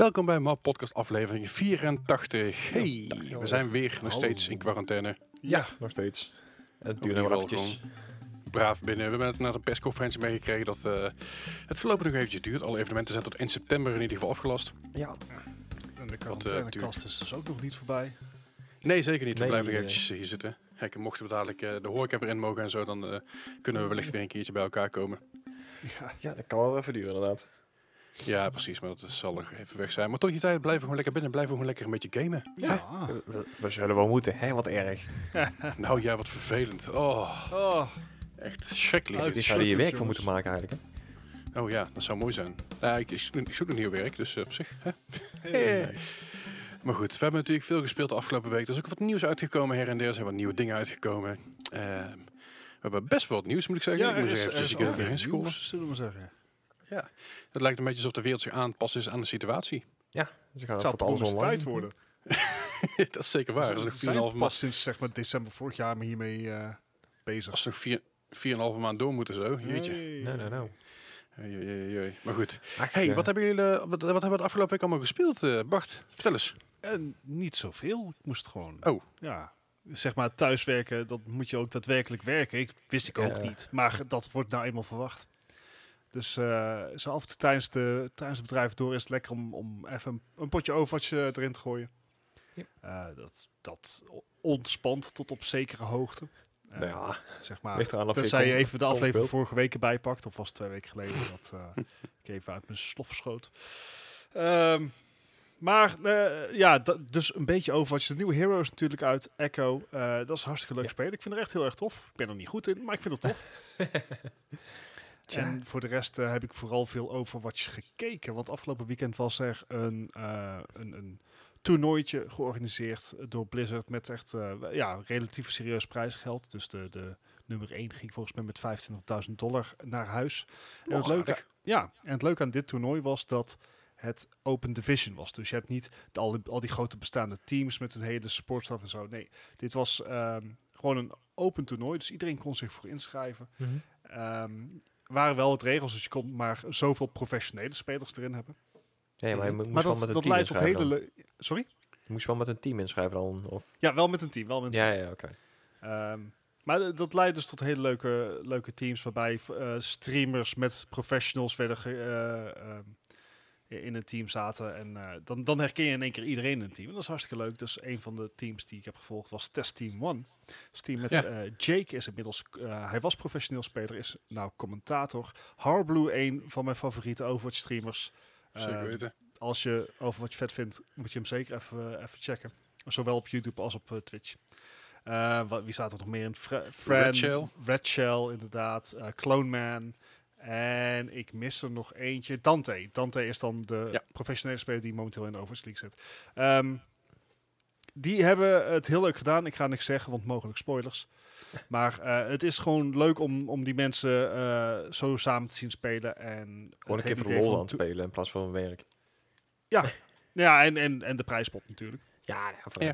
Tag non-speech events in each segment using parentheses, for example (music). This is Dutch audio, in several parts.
Welkom bij MAP Podcast aflevering 84. Hey, we zijn weer nog steeds in quarantaine. Ja, nog steeds. Het duurt nog wel eventjes. Braaf binnen. We hebben net naar de persconferentie meegekregen dat eh, het voorlopig nog eventjes duurt. Alle evenementen zijn tot 1 september in ieder geval afgelast. Ja, En de eh, quarantainekast is dus ook nog niet voorbij. Nee, zeker niet. We Nee, blijven nog eventjes hier zitten. Kijk, mochten we dadelijk eh, de horeca weer in mogen en zo, dan eh, kunnen we wellicht weer een keertje bij elkaar komen. Ja, ja, dat kan wel even duren inderdaad. Ja, precies, maar dat zal nog even weg zijn. Maar tot die tijd blijven we gewoon lekker binnen, blijven we gewoon lekker een beetje gamen. ja. We, we- we zullen wel moeten, hè? Wat erg. (laughs) Nou ja, wat vervelend. Oh, Oh, echt schrikkelijk. Oh, dit. Die zouden hier werk van moeten maken eigenlijk. Hè? Oh ja, dat zou mooi zijn. Ik, ik, zoek, ik zoek nog nieuw werk, dus eh, op zich. Hè? hey. (laughs) Maar goed, we hebben natuurlijk veel gespeeld de afgelopen week. Er is ook wat nieuws uitgekomen her en der. Er zijn wat nieuwe dingen uitgekomen. Ehm, we hebben best wel wat nieuws, moet ik zeggen. ik er is- zeggen, er is ik ook erin weer scrollen. nieuws, Zullen we zeggen. Het lijkt een beetje alsof de wereld zich aanpast is aan de situatie. Dus we gaan Het online. tijd worden. (laughs) dat is zeker waar. Is nog zijn 4,5 maand, pas sinds zeg maar, december vorig jaar maar hiermee eh, bezig. als nog vier- 4,5 maand door moeten zo. Jeetje. Nee. Nee, nee. Maar goed. Ach, Hey, wat hebben jullie eh, wat, wat hebben we de afgelopen week allemaal gespeeld, eh, Bart? Vertel eens. En niet zoveel. Ik moest gewoon. Oh. Ja. Zeg maar thuiswerken, dat moet je ook daadwerkelijk werken. Ik wist ik ook Ja. niet. Maar dat wordt nou eenmaal verwacht. Dus eh, zo af en toe tijdens de, tijdens het bedrijf door is het lekker om, om even een, een potje Overwatch eh, erin te gooien. Ja. Eh, dat, dat ontspant tot op zekere hoogte. Nou ja, zeg maar. ligt eraan of je je even de aflevering vorige week erbij pakt, of was het twee weken geleden dat eh, (laughs) ik even uit mijn slof verschoot. Ehm, maar eh, ja, dus een beetje over wat je de nieuwe Heroes natuurlijk uit Echo. eh, dat is hartstikke leuk Ja. spelen. Ik vind het echt heel erg tof. Ik ben er niet goed in, maar ik vind het tof. (laughs) Tja. En voor de rest eh, heb ik vooral veel Overwatch gekeken. Want afgelopen weekend was er een, eh, een, een toernooitje georganiseerd door Blizzard met echt eh, ja, relatief serieus prijsgeld. Dus de, de nummer 1 ging volgens mij met 25.000 dollar naar huis. En het, leuke, ja, en het leuke aan dit toernooi was dat het open division was. Dus je hebt niet de, al, die, al die grote bestaande teams met een hele sportstaf en zo. Nee, dit was ehm, gewoon een open toernooi. Dus iedereen kon zich voor inschrijven. Ehm waren wel wat regels, dus je kon maar zoveel professionele spelers erin hebben. Ja, maar je mo- moest maar wel dat, met een team leidt tot hele... Sorry? Je moest wel met een team inschrijven dan. Of... Ja, wel met een team. Wel met een Ja, ja, oké. Ehm, maar dat leidt dus tot hele leuke, leuke teams waarbij eh, streamers met professionals werden ge- eh, ehm, in een team zaten. En eh, dan, dan herken je in één keer iedereen in een team. En dat is hartstikke leuk. Dus een van de teams die ik heb gevolgd was Test Team One. Dus team met Ja. eh, Jake is inmiddels, eh, hij was professioneel speler, is nou commentator. Harblue, een van mijn favoriete Overwatch streamers. Zeker weten. als je Overwatch vet vindt, moet je hem zeker even, even checken. Zowel op YouTube als op Twitch. Wat, wie staat er nog meer in? Fran, Red Shell. Red Shell, inderdaad. Clone Man. En ik mis er nog eentje. Dante. Dante is dan de Ja. professionele speler die momenteel in de Overwatch League zit. Ehm, die hebben het heel leuk gedaan. Ik ga niks zeggen, want mogelijk spoilers. (laughs) Maar eh, het is gewoon leuk om, om die mensen eh, zo samen te zien spelen. En Gewoon het een keer voor lol van aan spelen in plaats van werk. (laughs) Ja, en, en, en de prijspot natuurlijk. Ja, ja, Ja.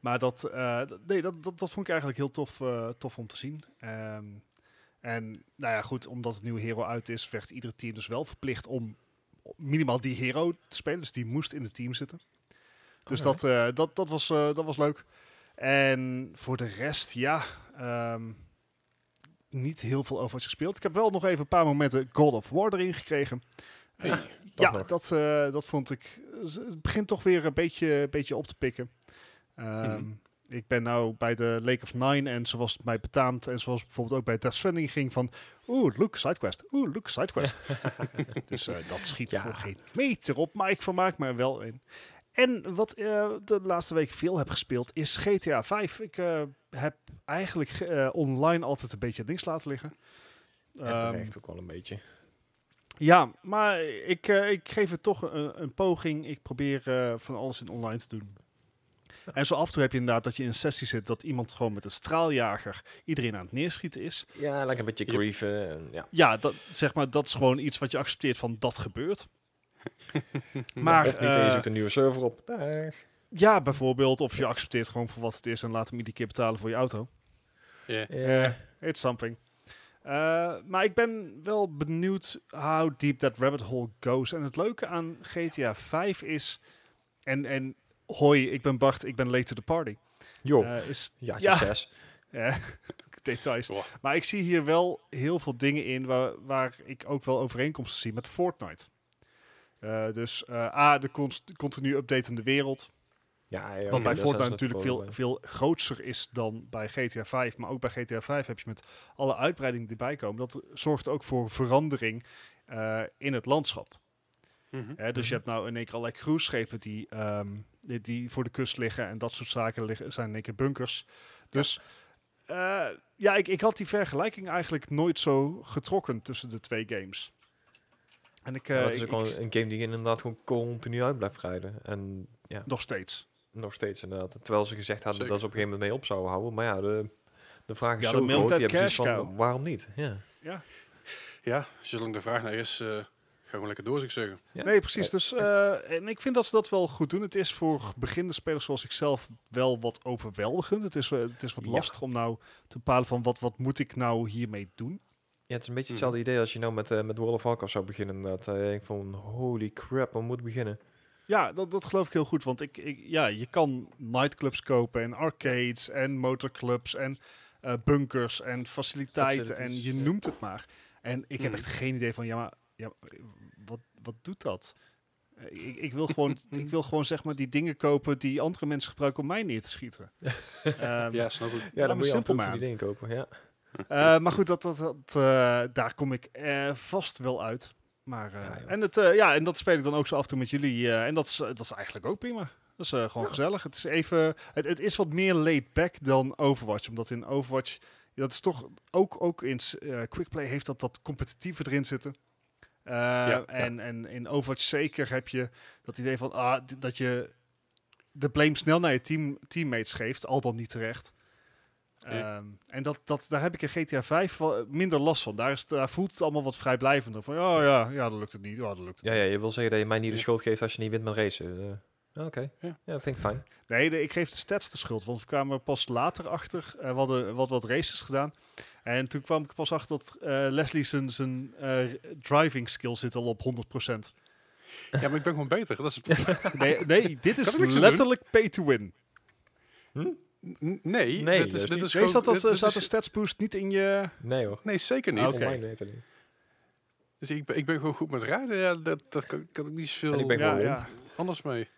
Maar dat, eh, nee, dat, dat, dat vond ik eigenlijk heel tof, eh, tof om te zien. Ehm, en nou ja, goed, omdat het nieuwe hero uit is, werd ieder team dus wel verplicht om minimaal die hero te spelen. Dus die moest in het team zitten. Dus Alright. dat, eh, dat, dat, was, eh, dat was leuk. En voor de rest, ja, ehm, niet heel veel Overwatch gespeeld. Ik heb wel nog even een paar momenten God of War erin gekregen. Hey, toch ja, nog. dat, eh, dat vond ik. Het begint toch weer een beetje, beetje op te pikken. Ehm, Mhm. Ik ben nou bij de Lake of Nine en zoals het mij betaamt en zoals bijvoorbeeld ook bij Death Stranding ging van oeh, look, sidequest, oeh, look, sidequest. (laughs) dus eh, dat schiet Ja. voor geen meter op, maar ik vermaak me er wel in. En wat eh, de laatste week veel heb gespeeld is GTA 5. Ik eh, heb eigenlijk online altijd een beetje links laten liggen. En Ehm, terecht ook wel een beetje. ja, maar ik, ik geef het toch een, een poging. Ik probeer van alles in online te doen. En zo af en toe heb je inderdaad dat je in een sessie zit dat iemand gewoon met een straaljager iedereen aan het neerschieten is. Ja, lekker een beetje grieven. En, ja. Ja, dat, zeg maar, dat is gewoon iets wat je accepteert van dat gebeurt. (laughs) Maar of niet, en je eh, zoekt een nieuwe server op. Dag. ja, bijvoorbeeld, of je accepteert gewoon voor wat het is en laat hem iedere keer betalen voor je auto. Ja. Ja. It's something. Eh, maar ik ben wel benieuwd how deep that rabbit hole goes. En het leuke aan GTA 5 is... En, en hoi, ik ben Bart, ik ben late to the party. Jo, Eh, is, ja, ja. zes. (laughs) ja, details. Maar ik zie hier wel heel veel dingen in waar, waar ik ook wel overeenkomsten zie met Fortnite. Eh, dus eh, A, de const- continu updatende wereld. Ja, ja, Wat bij Fortnite natuurlijk veel, bij. veel grootser is dan bij GTA 5. Maar ook bij GTA 5 heb je met alle uitbreidingen die erbij komen. Dat zorgt ook voor verandering in het landschap. Mhm. Dus je hebt nou in één keer allerlei cruiseschepen die, ehm, die, die voor de kust liggen. En dat soort zaken liggen, zijn in één keer bunkers. Dus ja, ja ik, ik had die vergelijking eigenlijk nooit zo getrokken tussen de twee games. En ik, Ja, eh, dat is ik- ook wel ik- een game die inderdaad gewoon continu uit blijft rijden. En ja, nog steeds. nog steeds inderdaad. Terwijl ze gezegd hadden Zeker. dat ze op een gegeven moment mee op zouden houden. Maar ja, de, de vraag is Ja, zo groot. Die hebben zoiets cash van, waarom niet? Ja. Ja, zolang de vraag naar is, eh ga gewoon lekker door, zou ik zeggen. Ja. Nee, precies. Dus, eh, en ik vind dat ze dat wel goed doen. Het is voor beginnende spelers zoals ik zelf wel wat overweldigend. Het is, eh, het is wat Ja. lastig om nou te bepalen van wat, wat moet ik nou hiermee doen. Ja, het is een beetje Mhm. hetzelfde idee als je nou met, eh, met World of Warcraft zou beginnen. Dat eh, ik van, holy crap, we moeten beginnen. Ja, dat, dat geloof ik heel goed. Want ik, ik, ja, je kan nightclubs kopen en arcades en motorclubs en eh, bunkers en faciliteiten en je noemt het maar. En ik heb Mhm. echt geen idee van, ja, maar ja, wat, wat doet dat? Eh, Ik, ik, wil gewoon, (laughs) ik wil gewoon zeg maar die dingen kopen die andere mensen gebruiken om mij neer te schieten. (laughs) Ehm, Ja, snap ik. Ja, dan moet je van die dingen kopen. Ja. Eh, maar goed, dat, dat, dat, eh, daar kom ik eh, vast wel uit. Maar, eh, Ja, en, het, eh, ja, en dat speel ik dan ook zo af en toe met jullie. eh, en dat is, dat is eigenlijk ook prima. Dat is eh, gewoon Ja. gezellig. Het is, even, het, het is wat meer laid back dan Overwatch. Omdat in Overwatch, dat is toch ook, ook in eh, Quickplay heeft dat dat competitieve erin zitten. Eh, ja. en, en in Overwatch zeker heb je dat idee van ah, dat je de blame snel naar je team, teammates geeft, al dan niet terecht. Ehm, en dat, dat, daar heb ik in GTA 5 wel minder last van. Daar, is, daar voelt het allemaal wat vrijblijvender. Van, oh ja, ja, dan lukt het niet. Ja, dan lukt het Ja, ja, je wil zeggen dat je mij niet de schuld geeft als je niet wint met racen. Oké, Ja. ja. vind ik fijn. Nee, de- ik geef de stats de schuld. Want we kwamen pas later achter. eh, we hadden wat, wat races gedaan. En toen kwam ik pas achter dat eh, Leslie zijn, zijn eh, driving skill zit al op 100%. Ja, maar ik ben gewoon beter. Dat is het probleem. (laughs) Nee, nee dit is er letterlijk pay to win. N- Nee, Nee, dit is, dus dit is Nee, gewoon... staat, dat, dit- staat de stats boost niet in je... Nee hoor. Nee, zeker niet. Online niet. Dus ik, ben- ik ben gewoon goed met rijden. Ja, dat, dat kan, kan ik niet zoveel En ik ben Ja, gewoon ja. anders mee.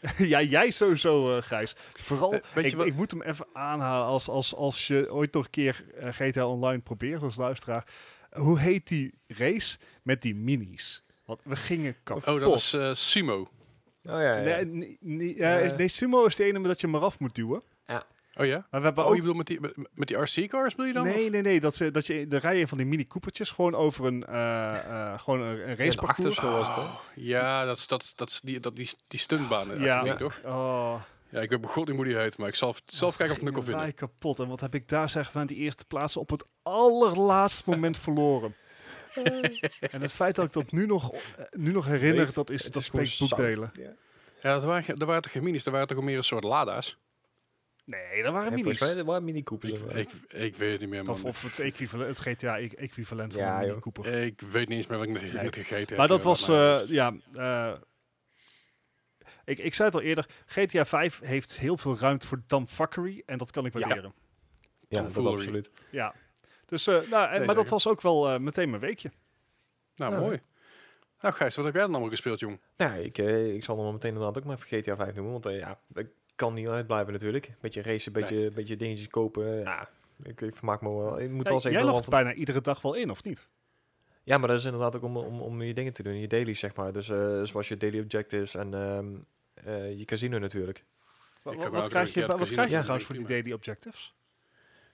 (laughs) ja, jij sowieso, eh Gijs. Vooral, Eh, ik, wat- ik moet hem even aanhalen als, als, als je ooit nog een keer eh, GTA Online probeert als luisteraar. Hoe heet die race met die minis? Want we gingen kapot. Oh, dat is eh, Sumo. Oh ja, ja. Nee, nee, nee, nee, sumo is de ene dat je maar af moet duwen. Oh ja? Maar we hebben Oh, ook... je bedoelt met die, met, die RC-cars bedoel je dan? Nee, Of? nee, nee. Dat, ze, dat je de rijen van die mini Coopertjes gewoon over een, eh gewoon een, een raceparcours. was? Oh, ja, dat is, dat, is- dat is die, dat, die, die stuntbanen. Ja. Ja. Ja. toch? Oh, Ja, ik weet begot niet hoe die heet, maar ik zal zelf kijken of ik het wij kapot. En wat heb ik daar zeg van die eerste plaatsen op het allerlaatste moment (laughs) verloren. en het feit dat ik dat nu nog, eh, nu nog herinner, Weet, dat, is, dat is spreekt boekdelen. Ja. Ja, dat waren, dat waren toch geen minis, dat waren toch meer een soort lada's? Nee, dat waren Ja, minis. volgens mij waren mini Coopers. Ik, ik, ik weet het niet meer, man. Of, of het, equivalent, het GTA-equivalent van Ja, een mini. Cooper. Ik weet niet eens meer wat ik net, Nee. gegeten heb. Maar dat joh, was, maar eh, rust. ja, eh, ik, ik zei het al eerder, GTA 5 heeft heel veel ruimte voor dumbfuckery en dat kan ik Ja. waarderen. Ja, dat Tomfoolery. absoluut. Ja. Dus, eh, nou, en, Nee, maar dat was ook wel eh, meteen mijn weekje. Nou, Ja. mooi. Nou Gijs, wat heb jij dan allemaal gespeeld, jong? Ja, ik, eh, ik zal hem meteen inderdaad ook maar even GTA 5 noemen. Want eh, ja, ik kan niet uitblijven natuurlijk. Beetje racen, beetje, beetje dingetjes kopen. Ja, ik, ik vermaak me wel. Ik moet Ja, wel zeggen, jij logt bijna iedere dag wel in, of niet? Ja, maar dat is inderdaad ook om, om, om je dingen te doen. Je dailies, zeg maar. Dus eh, zoals je daily objectives en ehm, eh, je casino natuurlijk. Wat, wel krijg je, wat krijg je trouwens voor die daily objectives?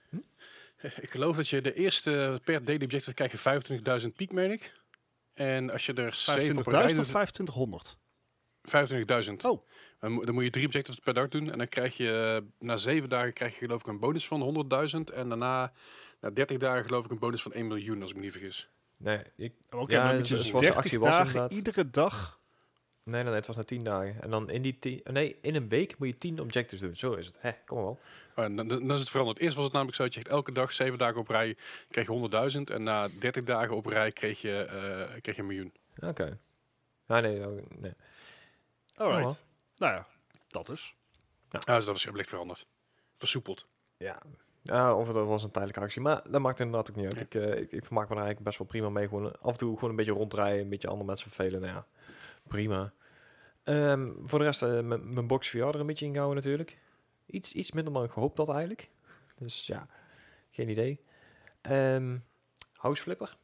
(laughs) Ik geloof dat je de eerste per daily objective krijg je 25.000 piek, meen ik. En als je er 7 op een rij 25.000 of doet, 2500? 25.000. Oh. Dan, moet- dan moet je drie objectives per dag doen. En dan krijg je, eh, na zeven dagen krijg je geloof ik een bonus van 100.000. En daarna, na 30 dagen geloof ik een bonus van 1 miljoen, als ik me niet vergis. Nee, ik, Oké, Ja, maar dus- 30 actie was dagen inderdaad. iedere dag. Nee, nee, nee, het was na 10 dagen. En dan in die tien, nee, in een week moet je 10 objectives doen. Zo is het. Hè, kom maar wel. Maar dan, dan dan is het veranderd. Eerst was het namelijk zo dat je echt elke dag, zeven dagen op rij, kreeg je 100.000. En na 30 dagen op rij kreeg je, eh, kreeg je een miljoen. Oké. Ah, nee, oh, nee. Alright. Nou ja, dat dus. Ah, dus dat was licht veranderd. Versoepeld. Ja. ja, of het was een tijdelijke actie. Maar dat maakt inderdaad ook niet uit. Ja. Ik, eh, ik, ik vermaak me er eigenlijk best wel prima mee. Gewoon af en toe gewoon een beetje rondrijden, een beetje andere mensen vervelen. Nou ja, prima. Ehm, voor de rest, eh, mijn box VR er een beetje in gehouden natuurlijk. Iets, iets minder dan ik gehoopt had eigenlijk. Dus ja, geen idee. Ehm House Flipper.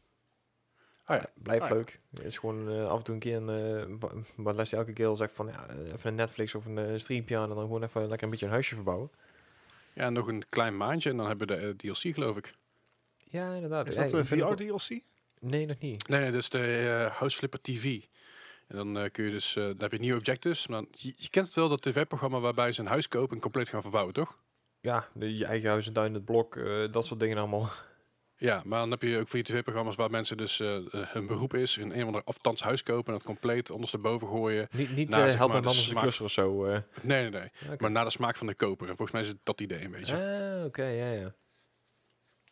Ah ja. Blijft Ah ja. leuk. Het is gewoon eh, af en toe een keer een... eh, wa- wat Leslie elke keer al zegt van... Ja, eh, even een Netflix of een eh, streampje aan... en dan gewoon even lekker een beetje een huisje verbouwen. Ja, nog een klein maandje en dan hebben we de eh, DLC geloof ik. Ja, inderdaad. Is dat ik een vind het VR wel- DLC? Nee, nog niet. Nee, nee, dat is de eh, House Flipper TV. En dan eh, kun je dus, eh, dan heb je nieuwe objectives. Maar dan- je, je kent het wel, dat tv-programma waarbij ze een huis kopen en compleet gaan verbouwen, toch? Ja, de, je eigen huis en tuin, het blok, eh, dat soort dingen allemaal. Ja, maar dan heb je ook voor die tv-programma's waar mensen dus eh, eh, hun beroep is, een een of ander afstands huis kopen en dat compleet ondersteboven gooien. Niet, niet Nou, eh, zeg help maar, mijn man de als een smaak- of zo. eh. Nee, nee, nee. Maar naar de smaak van de koper. En volgens mij is het dat idee een beetje. Ah, oké, ja, ja. Met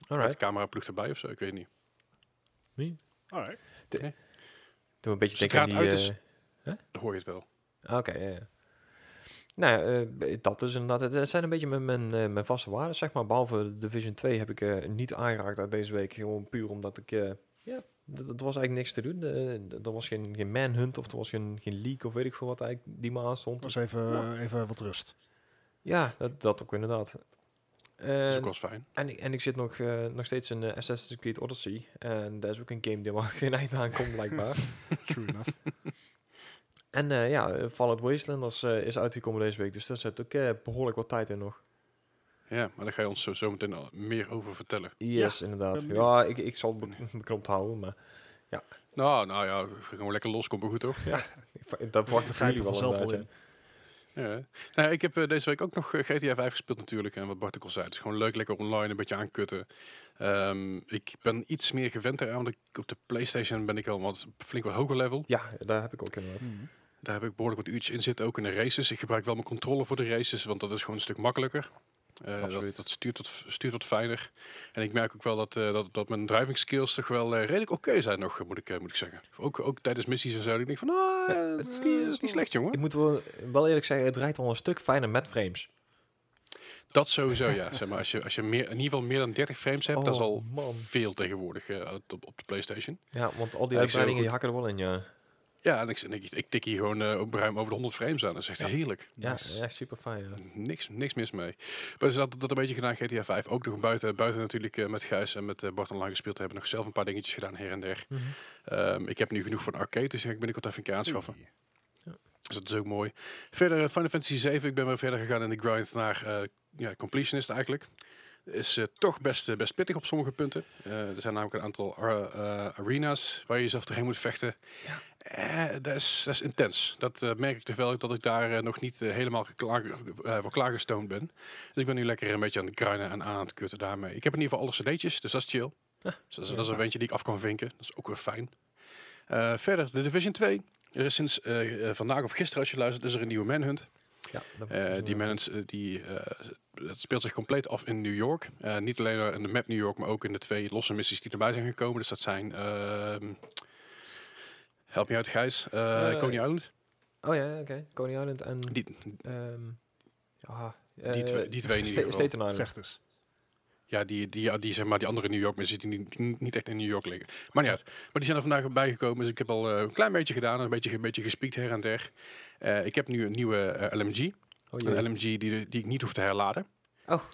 de Alright. cameraploeg erbij of zo, ik weet niet. Alright. Doe een beetje Zodra denken aan die... uit eh, Dan hoor je het wel. ah, Oké, ja, ja. Nou, eh, dat is inderdaad... Het zijn een beetje mijn, mijn, eh, mijn vaste waarden, zeg maar. Behalve Division 2 heb ik eh, niet aangeraakt uit deze week. Gewoon puur omdat ik... eh, ja, dat dat was eigenlijk niks te doen. Eh, er was geen, geen manhunt of er was geen, geen leak of weet ik veel wat eigenlijk die me aanstond. Was even, even wat rust. Ja, dat, dat ook inderdaad. Dat is En- ook wel eens fijn. En, ik- en ik zit nog, eh, nog steeds in eh, Assassin's Creed Odyssey. En dat is ook een game die maar (laughs) geen eind aan komt, blijkbaar. (laughs) True enough. En eh, ja, eh, Fallout Wastelanders eh, is uitgekomen deze week. Dus daar zit ook eh, behoorlijk wat tijd in nog. Ja, maar daar ga je ons zo, zo meteen al meer over vertellen. Yes, inderdaad. ben Ja, ik, ik zal het be- beknopt houden, maar Nou, nou ja, gewoon lekker los, komt goed toch? ik, ver- dat verwacht ik van Grijp jullie er wel inderdaad. ja. in. Ja. Nou, ja, ik heb eh, deze week ook nog GTA 5 gespeeld natuurlijk. En wat Bart ook al zei. Het is gewoon leuk, lekker online, een beetje aankutten. Ehm, ik ben iets meer gewend eraan. Want ik, op de Playstation ben ik al wat flink wat hoger level. Ja, daar heb ik ook inderdaad. Mhm. Daar heb ik behoorlijk wat uurtjes in zitten, ook in de races. Ik gebruik wel mijn controller voor de races, want dat is gewoon een stuk makkelijker. Eh, dat, stuurt, wat, stuurt wat fijner. En ik merk ook wel dat, eh, dat, dat mijn driving skills toch wel eh, redelijk oké zijn nog, moet ik, moet ik zeggen. Ook, ook tijdens missies en zo. Ik denk van, ah, Ja, het is niet, het is niet slecht, jongen. Ik moet wel, wel eerlijk zeggen, het rijdt al een stuk fijner met frames. Dat sowieso, ja. Zeg maar, als je, als je meer, in ieder geval meer dan 30 frames hebt, dat is Oh, al man. veel tegenwoordig op, op de PlayStation. Ja, want al die uitbreidingen die hakken er wel in, ja. Ja, en ik, en ik, ik tik hier gewoon eh, ook ruim over de 100 frames aan. Dat is echt Ja. heerlijk. Ja, Nice. ja super fijn, ja. Niks, niks mis mee. Maar dus dat, dat een beetje gedaan GTA 5. Ook nog buiten, buiten natuurlijk eh, met Gijs en met eh, Bart online gespeeld. Hebben nog zelf een paar dingetjes gedaan her en der. Mhm. Ehm, ik heb nu genoeg voor een arcade, dus ik binnenkort even een keer aanschaffen. Oei. Dus dat is ook mooi. Verder Final Fantasy 7. Ik ben weer verder gegaan in de grind naar eh ja, completionist eigenlijk. Is eh, toch best, best pittig op sommige punten. Eh, er zijn namelijk een aantal ar- eh, arenas waar je jezelf doorheen moet vechten. Ja. Eh, dat, is, dat is intens. Dat eh, merk ik terwijl dat ik daar eh, nog niet helemaal geklaar, eh, voor klaargestoomd ben. Dus ik ben nu lekker een beetje aan het grinden en aan het kutten daarmee. Ik heb in ieder geval alle cd'tjes, dus dat is chill. Dus dat is, dat is een wendje die ik af kan vinken. Dat is ook weer fijn. Verder, de Division 2. Er is sinds vandaag of gisteren, als je luistert, is er een nieuwe Manhunt. Ja, dat ik die Manhunt die, het speelt zich compleet af in New York. Niet alleen in de map New York, maar ook in de twee losse missies die erbij zijn gekomen. Dus dat zijn... help me uit, Gijs. Eh Eh, Coney Island. Oh ja, oké. Coney Island en... Die, ehm, ja, die, twee, die twee in ieder geval. Staten Island. Zeg dus. Ja, die, die, die, zeg maar, die andere New York missies die niet, niet echt in New York liggen. Maar niet uit. Maar die zijn er vandaag bijgekomen. Dus ik heb al een klein beetje gedaan. Een beetje, een beetje gespiekt her en der. Eh, ik heb nu een nieuwe LMG. Oh, Een. LMG die, die ik niet hoef te herladen.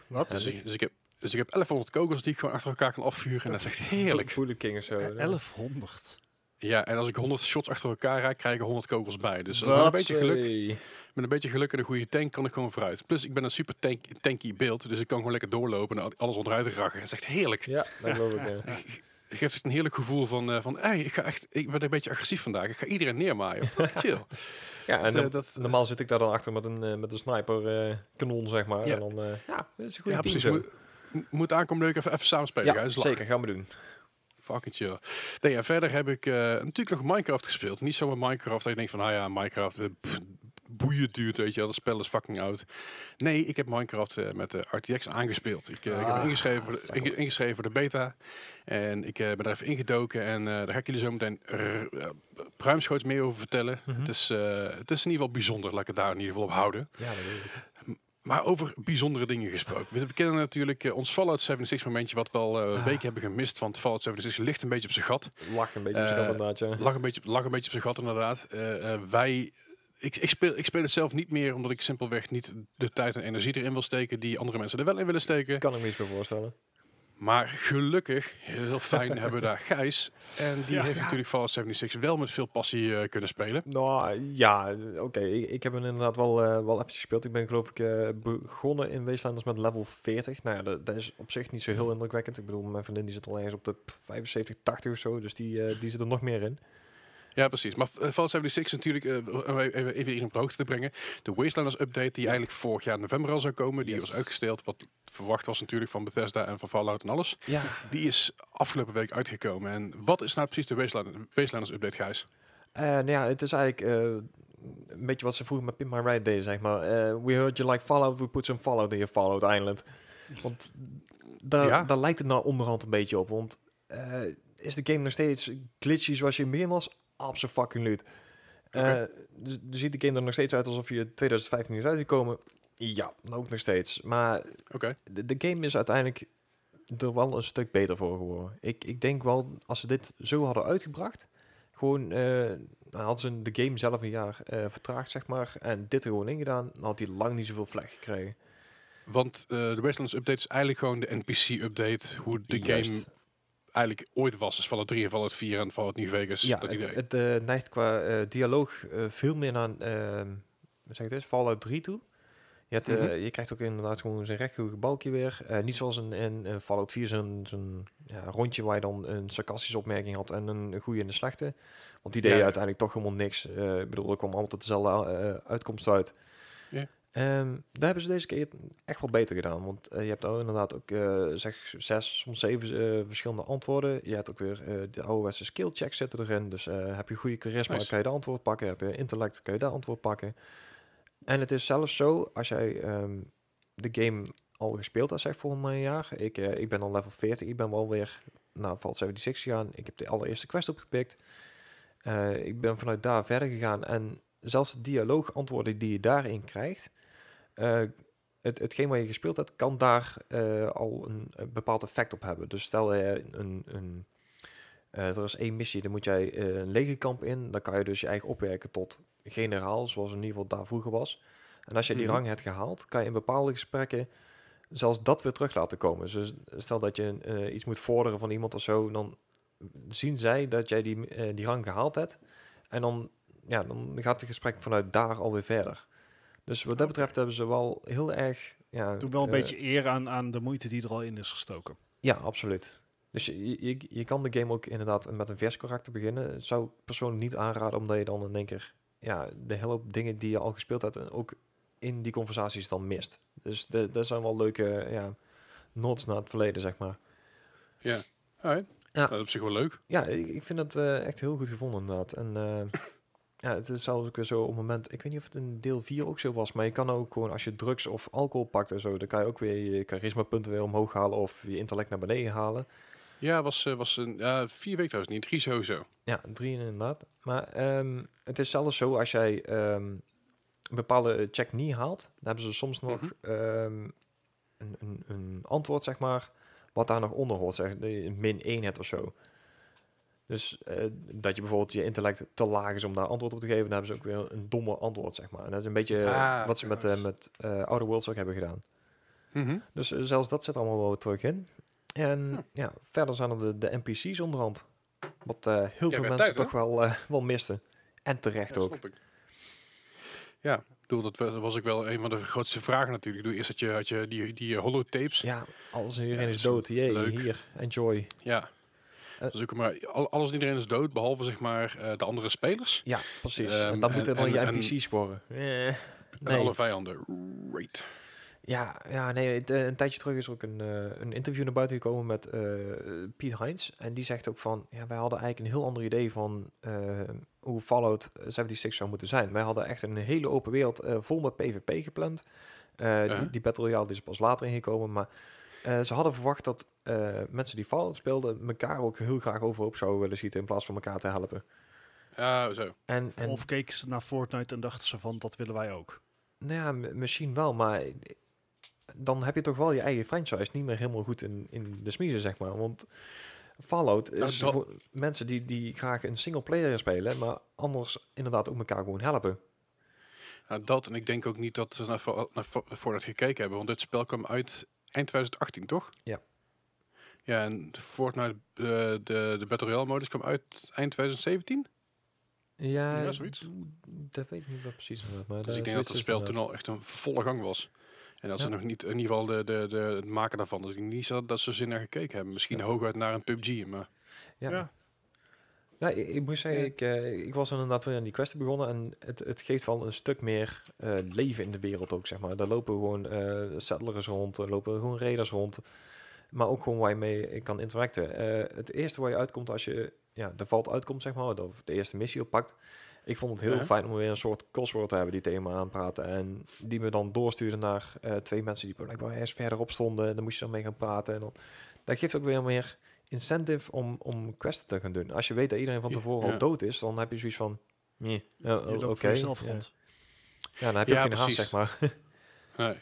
Wat? Dus ik, dus, ik heb, dus ik heb 1100 kogels die ik gewoon achter elkaar kan afvuren. En dat is echt (laughs) heerlijk. King of zo. Eh, 1100. Ja, en als ik 100 shots achter elkaar rijd, krijg ik er 100 kogels bij. Dus met een beetje geluk, met een beetje geluk en een goede tank kan ik gewoon vooruit. Plus ik ben een super tank, tanky beeld, dus ik kan gewoon lekker doorlopen en alles onderuit rachen. Dat is echt heerlijk. Ja, dat geloof ik, ja. (laughs) Het geeft echt een heerlijk gevoel van, eh, van hey, ik, ga echt, ik ben een beetje agressief vandaag. Ik ga iedereen neermaaien. (laughs) Chill. Ja, en Dat, eh, dat- normaal zit ik daar dan achter met een, eh, met een sniper eh, kanon, zeg maar. Ja. En dan, eh, ja, dat is een goede Ja, team precies. Moet, moet aankomen leuk even, even samen spelen. Ja, guys. Zeker. Gaan we doen. Fucking chill. Nee, en verder heb ik eh, natuurlijk nog Minecraft gespeeld. Niet zomaar Minecraft dat je denkt van, ah ja, Minecraft, eh, pff, boeien duurt, weet je wel, dat spel is fucking oud. Nee, ik heb Minecraft eh, met de RTX aangespeeld. Ik, ik heb Ah, ingeschreven, voor de, inge- ingeschreven voor de beta. En ik ben er even ingedoken en daar ga ik jullie zo meteen ruimschoots meer over vertellen. Mhm. Het, is, het is in ieder geval bijzonder, laat ik het daar in ieder geval op houden. Ja, dat weet ik. Maar over bijzondere dingen gesproken. We, kennen natuurlijk eh, ons Fallout 76 momentje, wat we al eh, Ah. weken hebben gemist. Want Fallout 76 ligt een beetje op zijn gat. Lach een beetje, uh, Eh, dat inderdaad, ja. Lag een beetje, lag een beetje op zijn gat inderdaad. Eh, eh, wij, ik, ik, speel, ik speel het zelf niet meer, omdat ik simpelweg niet de tijd en energie erin wil steken die andere mensen er wel in willen steken. Kan ik me iets meer voorstellen. Maar gelukkig, heel fijn, (laughs) hebben we daar Gijs. En die Ja. heeft Ja. natuurlijk Fallout 76 wel met veel passie eh, kunnen spelen. Nou, ja, oké. Ik, ik heb hem inderdaad wel, eh, wel even gespeeld. Ik ben geloof ik eh, begonnen in Wastelanders met level 40. Nou ja, dat, dat is op zich niet zo heel indrukwekkend. Ik bedoel, mijn vriendin die zit al ergens op de 75, 80 of zo. Dus die, die zit er nog meer in. Ja, precies. Maar eh, Fallout 76 natuurlijk, om even, even hier op de hoogte te brengen. De Wastelanders update die eigenlijk vorig jaar november al zou komen. Die Yes. was uitgesteld, wat verwacht was natuurlijk van Bethesda en van Fallout en alles. Ja. Die is afgelopen week uitgekomen. En wat is nou precies de Wasteland- Wastelanders update, Gijs? Eh, nou ja, het is eigenlijk een beetje wat ze vroeger met Pimp My Ride deden, zeg maar. We heard you like Fallout, we put some Fallout in your Fallout Island. Want daar, Ja. daar lijkt het nou onderhand een beetje op. Want is de game nog steeds glitchy zoals je in het begin was? Absoluut. Dus, dus ziet de game er nog steeds uit alsof je 2015 is uitgekomen? Ja, ook nog steeds. Maar Oké. de, de game is uiteindelijk er wel een stuk beter voor geworden. Ik, ik denk wel, als ze dit zo hadden uitgebracht, gewoon, nou, hadden ze de game zelf een jaar eh, vertraagd, zeg maar, en dit er gewoon ingedaan, dan had hij lang niet zoveel vlek gekregen. Want eh, de Wastelanders update is eigenlijk gewoon de NPC-update. Hoe de game. Eigenlijk ooit was. Dus Fallout 3 en Fallout 4 en Fallout New Vegas. Ja, dat het, het eh, neigt qua eh, dialoog eh, veel meer naar, wat zeg ik dit, Fallout 3 toe. Je, hebt, Mhm. je krijgt ook inderdaad gewoon zijn rechthoekig balkje weer. Niet zoals in, in, Fallout 4 zo'n zo'n, ja, rondje waar je dan een sarcastische opmerking had en een goede en een slechte. Want die deed Ja. uiteindelijk toch helemaal niks. Ik bedoel, er kwam altijd dezelfde uitkomst uit. Ja. Ehm, daar hebben ze deze keer echt wel beter gedaan. Want eh, je hebt ook inderdaad ook eh, zeg zes, soms zeven eh, verschillende antwoorden. Je hebt ook weer de ouderwetse skill checks zitten erin. Dus heb je goede charisma, Nice. kan je de antwoord pakken. Heb je intellect, kan je dat antwoord pakken. En het is zelfs zo, als jij ehm, de game al gespeeld hebt, zeg voor een jaar. Ik, ik ben al level 40, ik ben wel weer naar Fallout 76 gegaan. Ik heb de allereerste quest opgepikt. Ik ben vanuit daar verder gegaan. En zelfs de dialoogantwoorden die je daarin krijgt... eh, het, hetgeen wat je gespeeld hebt, kan daar eh, al een, een bepaald effect op hebben. Dus stel je een... een eh, er is één missie, dan moet jij een legerkamp in. Dan kan je dus je eigen opwerken tot generaal, zoals in ieder geval daar vroeger was. En als je die Mhm. rang hebt gehaald, kan je in bepaalde gesprekken zelfs dat weer terug laten komen. Dus stel dat je iets moet vorderen van iemand of zo, dan zien zij dat jij die, die rang gehaald hebt. En dan, ja, dan gaat het gesprek vanuit daar alweer verder. Dus wat dat betreft hebben ze wel heel erg... Ja, Doe wel een eh, beetje eer aan, aan de moeite die er al in is gestoken. ja, absoluut. Dus je, je, je kan de game ook inderdaad met een vers karakter beginnen. Dat zou ik persoonlijk niet aanraden, omdat je dan in één keer ja, de hele hoop dingen die je al gespeeld hebt en ook in die conversaties dan mist. Dus de, dat zijn wel leuke ja, nods naar het verleden, zeg maar. Alright. Ja. Nou, dat is op zich wel leuk. Ja, ik, ik vind het eh, echt heel goed gevonden inderdaad. En eh, ja, het is zelfs ook weer zo op het moment... Ik weet niet of het in deel 4 ook zo was, maar je kan ook gewoon als je drugs of alcohol pakt en zo, dan kan je ook weer je charisma punten weer omhoog halen of je intellect naar beneden halen. Ja, was, eh, was een, ja, vier weken trouwens niet. Drie sowieso. Ja, drie inderdaad. Maar ehm, het is zelfs zo, als jij ehm, een bepaalde check niet haalt, dan hebben ze soms nog Mhm. ehm, een, een, een antwoord, zeg maar, wat daar nog onder hoort. Zeg, je min 1 hebt of zo. Dus eh, dat je bijvoorbeeld je intellect te laag is om daar antwoord op te geven, dan hebben ze ook weer een domme antwoord, zeg maar. En dat is een beetje Ah, wat ze met, nice. met eh, Outer Worlds ook hebben gedaan. Mhm. Dus zelfs dat zit allemaal wel terug in. En Hm. ja, verder zijn er de, de NPC's onderhand. Wat heel veel mensen tijd, toch wel, wel misten. En terecht Ja, ook. ik. Ja, ik bedoel, dat wa- dat was ook wel een van de grootste vragen natuurlijk. Ik bedoel, eerst had je, had je die, die holotapes. Ja, alles en iedereen Ja, is dat dood. Jee, hier, enjoy. Ja. Eh. Dus ook maar, al- alles en iedereen is dood, behalve zeg maar eh, de andere spelers. Ja, precies. Ehm, en dan en- moeten dan je NPC's worden. Eh, En nee. alle vijanden. Right. Ja, ja nee, het, eh, een tijdje terug is er ook een, eh, een interview naar buiten gekomen met eh, Piet Heinz. En die zegt ook van, ja, wij hadden eigenlijk een heel ander idee van eh, hoe Fallout 76 zou moeten zijn. Wij hadden echt een hele open wereld eh, vol met PvP gepland. Eh, die, die Battle Royale die is pas later ingekomen, maar eh, ze hadden verwacht dat eh, mensen die Fallout speelden elkaar ook heel graag overhoop zouden willen schieten in plaats van elkaar te helpen. Ja, zo. En, en Of keken ze naar Fortnite en dachten ze van, dat willen wij ook. Nou ja, misschien wel, maar dan heb je toch wel je eigen franchise niet meer helemaal goed in, in de smiezen, zeg maar. Want Fallout Nou, is dat- voor mensen die, die graag een single player spelen, maar anders inderdaad ook elkaar gewoon helpen. Nou, dat en ik denk ook niet dat ze naar, naar Fa- Fortnite gekeken hebben, want dit spel kwam uit eind 2018, toch? Ja. Ja, en Fortnite, eh, de, de Battle Royale modus kwam uit eind 2017. Ja, Ja, zoiets. Dat weet ik niet wat precies. Maar Dus ik denk dat het spel toen al echt een volle gang was. En dat ze Ja. nog niet, in ieder geval de, de, de, het maken daarvan, dus ik denk niet zo dat ze zin naar gekeken hebben. Misschien Ja. hooguit naar een PUBG, maar Ja. Ja. Ik, ik moet zeggen, ik, eh, ik was inderdaad weer aan die quest begonnen en het, het geeft wel een stuk meer eh, leven in de wereld ook, zeg maar. Daar lopen gewoon eh settlers rond, er lopen gewoon raiders rond, maar ook gewoon waar je mee kan interacten. Het eerste waar je uitkomt als je ja, de valt uitkomt, zeg maar, of de eerste missie oppakt. Ik vond het heel Ja. fijn om weer een soort cosword te hebben die tegen me aanpraten en die me dan doorstuurde naar twee mensen die blijkbaar ergens verderop stonden. Dan moest je dan mee gaan praten en dan, dat geeft ook weer meer incentive om, om quests te gaan doen. Als je weet dat iedereen van tevoren ja. al dood is, dan heb je zoiets van... Nee, ja, Je o- loopt oké. ja. rond. Ja, dan heb je Ja, geen haast, zeg maar. (laughs) nee.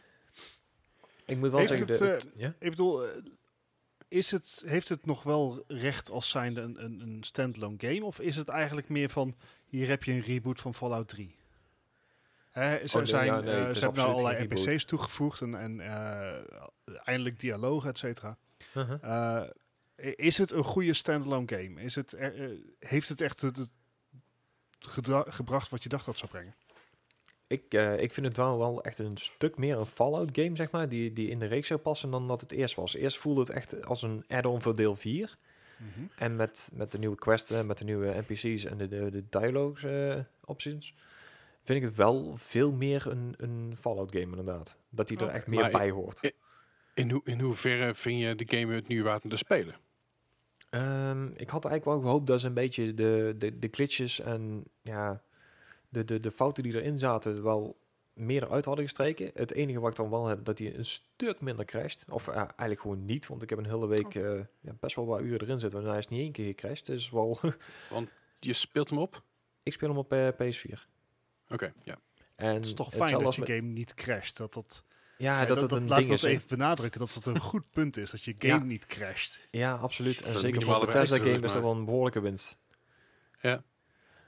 ik moet wel Heeft zeggen... het, de- eh? Ik bedoel, eh, is het, heeft het nog wel recht als zijnde een, een, een standalone game? Of is het eigenlijk meer van, hier heb je een reboot van Fallout 3? Hè, ze nee, zijn, ja, nee, is ze hebben nou allerlei. NPC's toegevoegd en, en eh, eindelijk dialogen, et cetera. Uh-huh. Eh, i- is het een goede standalone game? Is het eh, heeft het echt het, gebracht wat je dacht dat het zou brengen? Ik, eh, ik vind het wel, wel echt een stuk meer een Fallout game, zeg maar, die, die in de reeks zou passen dan dat het eerst was. Eerst voelde het echt als een add-on voor deel 4. En met, met de nieuwe quests, met de nieuwe NPC's en de, de, de dialogues eh, options, vind ik het wel veel meer een, een Fallout game inderdaad. Dat die er Oké. echt meer Maar bij hoort. In, ho in hoeverre vind je de game het nu waard om te spelen? Ehm, ik had eigenlijk wel gehoopt dat ze een beetje de, de, de glitches en ja, de, de, de fouten die erin zaten wel meer eruit hadden gestreken. Het enige wat ik dan wel heb, dat hij een stuk minder crasht. Of eh, eigenlijk gewoon niet, want ik heb een hele week Oh. eh, ja, best wel wat uren erin zitten. En hij is niet één keer gecrashed. Dus wel, (laughs) Je speelt hem op? ik speel hem op eh, PS4. Oké, ja. En Het is toch fijn dat als je met- game niet crasht. Dat, dat, Ja, dat, het een laat ding ik is. dat even benadrukken, dat het een goed (laughs) punt is, dat je Ja. game niet crasht. Ja, absoluut. En Dat zeker voor Bethesda game is dat wel een behoorlijke winst. Ja.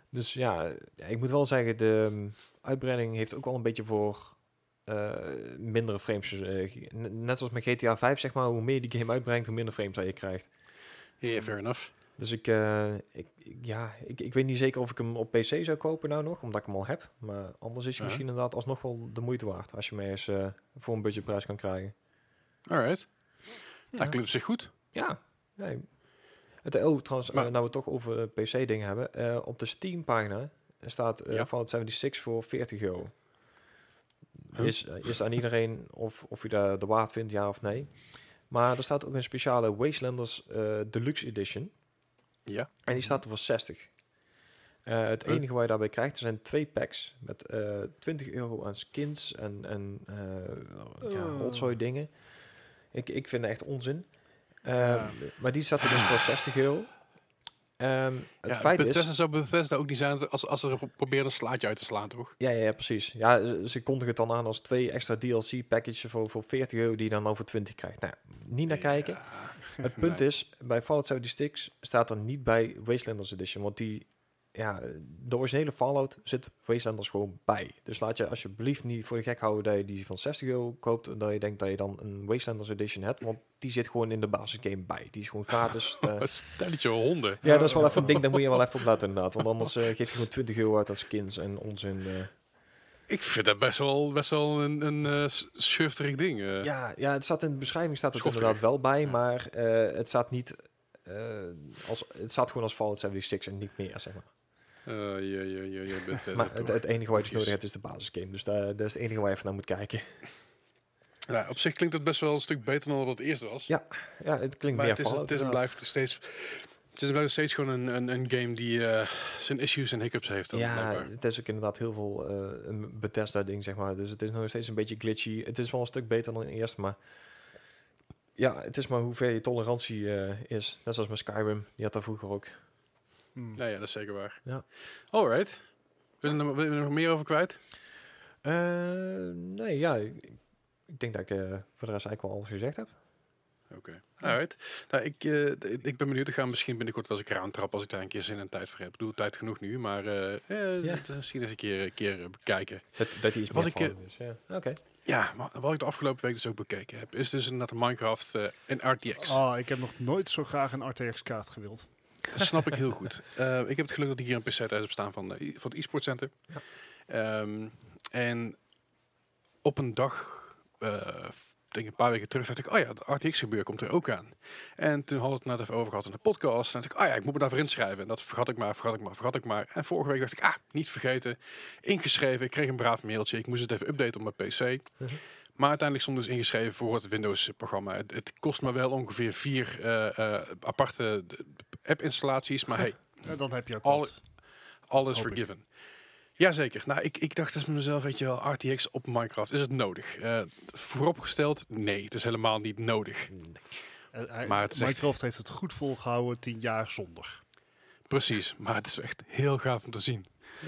Dus ja, ik moet wel zeggen, de um, uitbreiding heeft ook wel een beetje voor eh, mindere frames. eh, net zoals met GTA 5, zeg maar, hoe meer die game uitbrengt, hoe minder frames dat je krijgt. Ja, fair enough. Dus ik, eh, ik, ik- ja, ik, ik weet niet zeker of ik hem op PC zou kopen nou nog, omdat ik hem al heb. Maar anders is hij Ja. misschien inderdaad alsnog wel de moeite waard, als je hem eens eh, voor een budgetprijs kan krijgen. Alright. Ja. Dat klinkt zich goed. Ja, nee. Het, oh, trouwens, Maar- eh, nou we toch over PC-dingen hebben. eh, op de Steam-pagina staat eh Ja. Fallout 76 voor 40 euro. Huh? Is, is aan iedereen of, of je daar de waard vindt, ja of nee. Maar er staat ook een speciale Wastelanders eh, Deluxe Edition. Ja. En die staat er voor 60. Eh, het enige wat je daarbij krijgt, er zijn twee packs met eh 20 euro aan skins en, en eh ja, Oh. rotzooi dingen. Ik, ik vind het echt onzin. Ehm, Ja. Maar die staat er dus voor 60 euro. Ehm, het ja, feit Bethesda is... zou Bethesda ook niet zijn als, als ze er proberen een slaatje uit te slaan, toch? Ja, ja, ja, precies. Ja, ze- ze kondigen het dan aan als twee extra DLC-packages voor, voor 40 euro die je dan over 20 krijgt. Nou, niet naar kijken. Ja. (laughs) Het punt Nee. is, bij Fallout 76 staat er niet bij Wastelanders Edition, want die, ja, de originele Fallout zit Wastelanders gewoon bij. Dus laat je alsjeblieft niet voor de gek houden dat je die van 60 euro koopt en dat je denkt dat je dan een Wastelanders Edition hebt, want die zit gewoon in de basisgame bij. Die is gewoon gratis. (laughs) Eh, Een stelletje honden. ja, dat is wel even een ding, daar moet je wel even op letten inderdaad, want anders eh, geef je gewoon 20 euro uit aan skins en onzin. eh. Ik vind dat best wel, best wel een, een eh, schufterig ding. eh. Ja, ja, het staat in de beschrijving staat het inderdaad wel bij, Ja. maar eh, het staat niet... eh, als, het staat gewoon als Fallout 76 en niet meer, zeg maar. Eh, ja, ja, ja, ja, Bethesda Maar het, het enige wat je dus nodig hebt is de basisgame. Dus daar, dat is het enige waar je even naar moet kijken. Nou, op zich klinkt het best wel een stuk beter dan wat het eerste was. Ja, Ja, het klinkt maar meer het is, Fallout het is en inderdaad. blijft steeds... Het is blijft steeds gewoon een, een, een game die eh, zijn issues en hiccups heeft. dan Ja, blijkbaar. het is ook inderdaad heel veel eh, een Bethesda-ding, zeg maar. Dus het is nog steeds een beetje glitchy. Het is wel een stuk beter dan eerst, maar... Ja, het is maar hoe ver je tolerantie eh, is. Net zoals met Skyrim. Die had daar vroeger ook. Hmm. Ja, dat is zeker waar. Ja. Alright. Wil je er nog- wil je er nog meer over kwijt? Eh, nee, ja. Ik, ik denk dat ik eh, voor de rest eigenlijk wel alles gezegd heb. Oké. Alright. Nou, ik, eh, d- ik ben benieuwd. Ik ga misschien binnenkort wel eens een keer aantrappen als ik daar een keer zin en tijd voor heb. Ik bedoel, tijd genoeg nu, maar eh, eh, Ja. misschien eens een keer, een keer eh, bekijken. Dat, dat die iets Wat ik, is. Ja. Oké. Ja, maar wat ik de afgelopen week dus ook bekeken heb, is dus inderdaad Minecraft eh in RTX. Oh, ik heb nog nooit zo graag een RTX-kaart gewild. Dat snap ik heel goed. (laughs) Eh, ik heb het geluk dat ik hier een PC thuis heb staan van, van het e-sport center. Ja. Ehm, en op een dag, eh, denk een paar weken terug, dacht ik, oh ja, de RTX gebeuren komt er ook aan. En toen we het net even over gehad in de podcast. En dacht ik, oh ja, ik moet me daarvoor inschrijven. En dat vergat ik maar, vergat ik maar, vergat ik maar. En vorige week dacht ik, ah, niet vergeten. Ingeschreven, ik kreeg een braaf mailtje. Ik moest het even updaten op mijn PC. Mhm. Maar uiteindelijk stond dus ingeschreven voor het Windows-programma. Het, het kost me wel ongeveer vier eh, eh, aparte app-installaties. Maar hey, Ja, dan heb je ook Alle- wat. all is Hoop ik. forgiven. Jazeker. Nou, ik, ik dacht dus mezelf, weet je wel, RTX op Minecraft, is het nodig? Eh, vooropgesteld, nee, het is helemaal niet nodig. Eh, maar het is echt- Minecraft heeft het goed volgehouden, tien jaar zonder. Precies, maar het is echt heel gaaf om te zien. (laughs)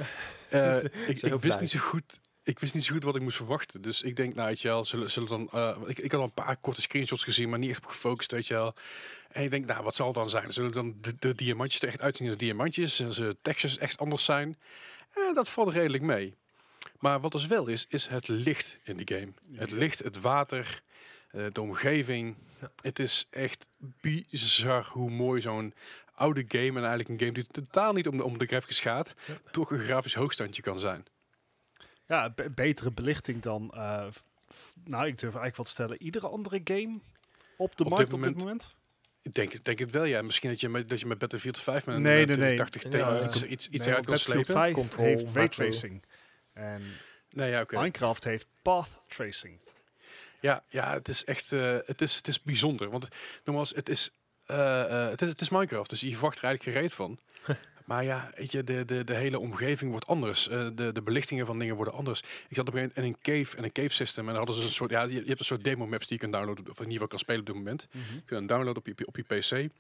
Eh, Het ik wist niet zo goed. Ik wist niet zo goed wat ik moest verwachten. Dus ik denk, nou, weet je wel, zullen, zullen dan. eh, ik, ik had al een paar korte screenshots gezien, maar niet echt op gefocust, weet je wel. En ik denk, nou, wat zal het dan zijn? Zullen dan de, de diamantjes er echt uitzien als diamantjes? Zullen ze textures echt anders zijn? Eh, dat valt redelijk mee. Maar wat dus wel is, is het licht in de game. Het licht, het water, eh, de omgeving. Ja. Het is echt bizar hoe mooi zo'n oude game en eigenlijk een game die totaal niet om de, om de graphics gaat, Ja. toch een grafisch hoogstandje kan zijn. Ja, be- betere belichting dan, eh, nou, ik durf eigenlijk wat te stellen, iedere andere game op de Op markt dit op dit moment. Ik denk, denk het wel, ja. Misschien dat je met, dat je met Battlefield 5 met een Nee, nee, nee. 2080 Ti Ja, iets, iets, iets Nee, eruit kan Battlefield slepen. 5 Control, heeft raytracing. En Nee, ja, oké. Minecraft heeft path tracing. Ja, ja, het is echt, eh, het, is, het is bijzonder. Want nogmaals, het is, eh, eh, het is, het is Minecraft, dus je verwacht er eigenlijk gereed van. (laughs) Maar ja, weet je, de, de, de hele omgeving wordt anders. Eh, de, de belichtingen van dingen worden anders. Ik zat op een gegeven moment in een cave, en een cave system. En dan hadden ze een soort, ja, je, je hebt een soort demo maps die je kan downloaden, of in ieder geval kan spelen op dit moment. Je kunt downloaden op je, op je PC.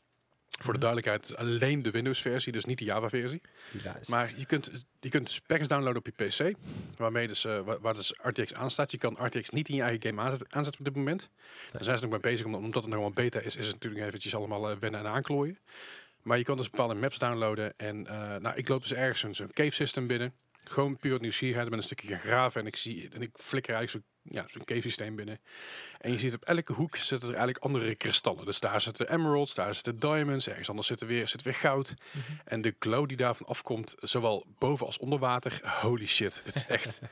Voor de Mhm. duidelijkheid, alleen de Windows versie, dus niet de Java versie. Helaas. Maar je kunt, je kunt dus packs downloaden op je PC, waarmee dus, eh, waar, waar dus RTX aanstaat. Je kan RTX niet in je eigen game aanzetten, aanzetten op dit moment. Daar zijn ze nog mee bezig, omdat, omdat het nog wel beta is, is het natuurlijk eventjes allemaal eh, wennen en aanklooien. Maar je kan dus bepaalde maps downloaden en eh, nou, ik loop dus ergens zo'n cave system binnen. Gewoon puur nieuwsgierigheid, ik ben een stukje graven en ik zie en ik flikker eigenlijk zo'n ja, zo'n cave systeem binnen. En je ziet op elke hoek zitten er eigenlijk andere kristallen. Dus daar zitten emeralds, daar zitten diamonds, ergens anders zit er weer, zit weer goud. Mhm. En de glow die daarvan afkomt, zowel boven als onder water, holy shit. Het is echt... (laughs)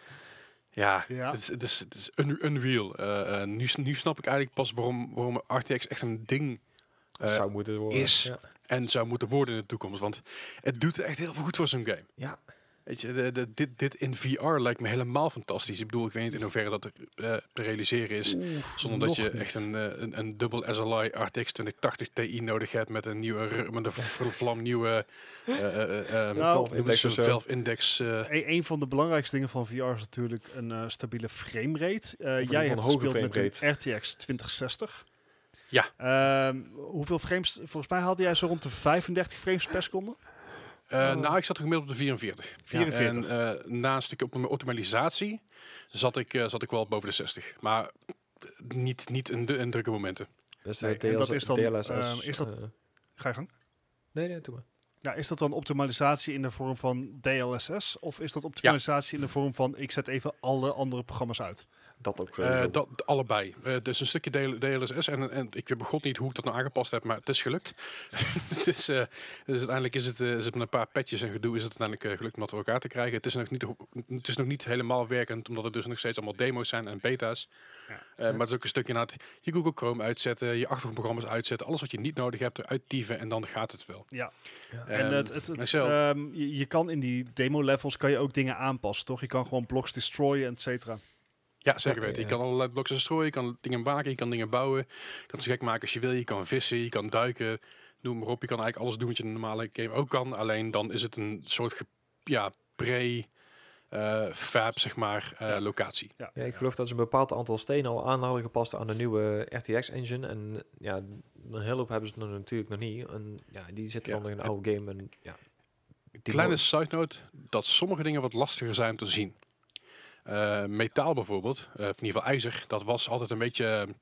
Ja, Ja. Het, is, het, is, het is un- unreal. Eh, eh, nu, nu snap ik eigenlijk pas waarom, waarom RTX echt een ding eh, zou moeten worden. is- Ja. En zou moeten worden in de toekomst. Want het doet echt heel veel goed voor zo'n game. ja. Weet je, de, de, dit, dit in VR lijkt me helemaal fantastisch. Ik bedoel, ik weet niet in hoeverre dat eh, te realiseren is. Zonder dat je niet. echt een, eh, een, een dubbel SLI RTX 2080 Ti nodig hebt met een nieuwe, met een vlam nieuwe eh, eh, eh, eh, Nou, index. Valve Index. E- een van de belangrijkste dingen van VR is natuurlijk een eh, stabiele framerate. Eh jij hebt een hoge gespeeld met een. RTX 2060. Ja. Ehm, hoeveel frames? Volgens mij haalde jij zo rond de 35 frames per seconde. eh, Oh. Nou, ik zat gemiddeld op de 44. 44. En eh, na een stukje op mijn optimalisatie zat ik, eh, zat ik wel boven de 60. Maar niet, niet in, de, in drukke momenten. Dus Nee, dat is dan, DLSS. ehm, is dat- Ga je gang. nee, nee, doe maar. Ja, is dat dan optimalisatie in de vorm van DLSS? Of is dat optimalisatie in de vorm van ik zet even alle andere programma's uit? Dat ook Eh, sowieso. dat, allebei. Eh, dus een stukje DL DLSS. En, en ik weet begon niet hoe ik dat nou aangepast heb, maar het is gelukt. (laughs) dus, eh, dus uiteindelijk is het, eh, is het met een paar patches en gedoe is het uiteindelijk eh, gelukt om dat voor elkaar te krijgen. Het is, nog niet, het is nog niet helemaal werkend, omdat het dus nog steeds allemaal demo's zijn en beta's. Ja. Eh, Maar het is ook een stukje naar je Google Chrome uitzetten, je achtergrondprogramma's uitzetten, alles wat je niet nodig hebt eruit dieven en dan gaat het wel. Ja. Ja. en Ehm, het, het, het, Marcel. ehm, je, je kan in die demo levels kan je ook dingen aanpassen, toch? Je kan gewoon blocks destroyen, et cetera. Ja, zeker weten. Je kan allerlei blokjes strooien, je kan dingen maken, je kan dingen bouwen. Je kan het zo gek maken als je wil. Je kan vissen, je kan duiken, noem maar op. Je kan eigenlijk alles doen wat je in een normale game ook kan. Alleen dan is het een soort ja, pre... eh, fab, zeg maar, eh, Ja. locatie. Ja, Ja, ik geloof dat ze een bepaald aantal stenen al aan hadden gepast aan de nieuwe RTX-engine. En ja, een hele hoop hebben ze nog natuurlijk nog niet. En ja, die zitten Ja, dan nog in een oude game. En, ja, Kleine side note, dat sommige dingen wat lastiger zijn te zien. Eh, metaal bijvoorbeeld, eh, of in ieder geval ijzer, dat was altijd een beetje eh,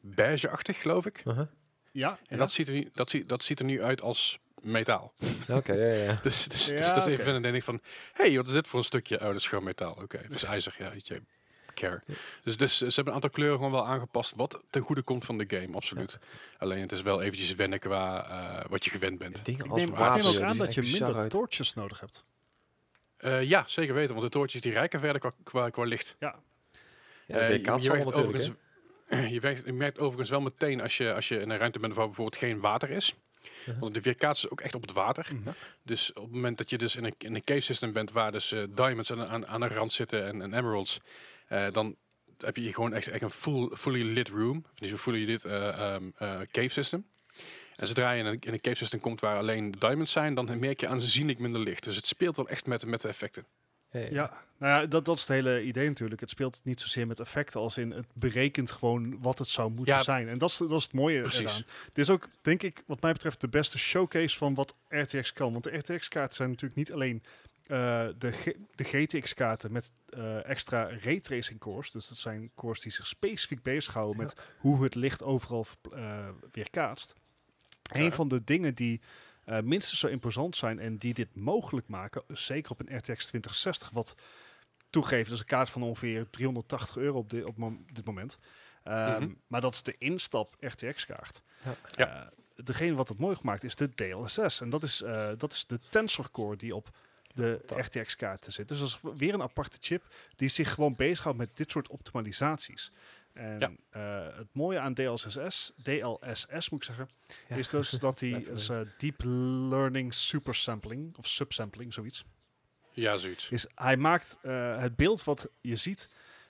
beige-achtig, geloof ik. Uh-huh. Ja, En ja. dat, ziet er, nu- dat, ziet, dat ziet er nu uit als metaal. Oké, ja, ja. (laughs) Dus, dus, Ja, dus dat is even oké. vinden en denk ik van, hey, wat is dit voor een stukje? Oh, dat is gewoon metaal. Oké, dus ijzer, ja, weet je, care. Dus, dus ze hebben een aantal kleuren gewoon wel aangepast, wat ten goede komt van de game, absoluut. Alleen het is wel eventjes wennen qua eh, wat je gewend bent. Dingen Ik als neem, ik neem ook aan dat je minder uit. torches nodig hebt. Eh, ja, zeker weten, want de toortjes die rijken verder qua, qua, qua licht. Ja, Ja, weer je- merkt overigens, (clears throat) je, merkt overigens wel meteen als je, als je in een ruimte bent waar bijvoorbeeld geen water is. Uh-huh. Want de weerkaatsen ook echt op het water. Mhm. Dus op het moment dat je dus in een, in een cave system bent waar dus eh, diamonds aan, aan, aan de rand zitten en, en emeralds, eh, dan heb je gewoon echt, echt een full, fully lit room. Of niet zo fully lit eh, ehm, eh, cave system. En zodra je in een, in een cave system komt waar alleen de diamonds zijn, dan merk je aanzienlijk minder licht. Dus het speelt wel echt met, met de effecten. Ja. Nou ja, dat, dat is het hele idee natuurlijk. Het speelt niet zozeer met effecten als in het berekent gewoon wat het zou moeten Ja, zijn. En dat is, dat is het mooie precies. eraan. Dit is ook, denk ik, wat mij betreft de beste showcase van wat RTX kan. Want de RTX-kaarten zijn natuurlijk niet alleen eh, de, G- de GTX-kaarten met eh, extra raytracing cores. Dus dat zijn cores die zich specifiek bezighouden met hoe het licht overal eh, weerkaatst. Een van de dingen die eh, minstens zo imposant zijn en die dit mogelijk maken, zeker op een RTX 2060, wat toegeven, dat is een kaart van ongeveer 380 euro op, di- op mom- dit moment. Ehm, Mhm. Maar dat is de instap RTX-kaart. Ja. Ja. degene wat het mooi gemaakt is de DLSS. En dat is, eh, dat is de tensor core die op de RTX-kaarten zit. Dus dat is weer een aparte chip die zich gewoon bezighoudt met dit soort optimalisaties. En Ja. eh, het mooie aan DLSS, DLSS moet ik zeggen, Ja. is dus dat die (laughs) is, eh, Deep Learning Supersampling of Subsampling, zoiets. Ja, zoiets. Is hij maakt eh, het beeld wat je ziet,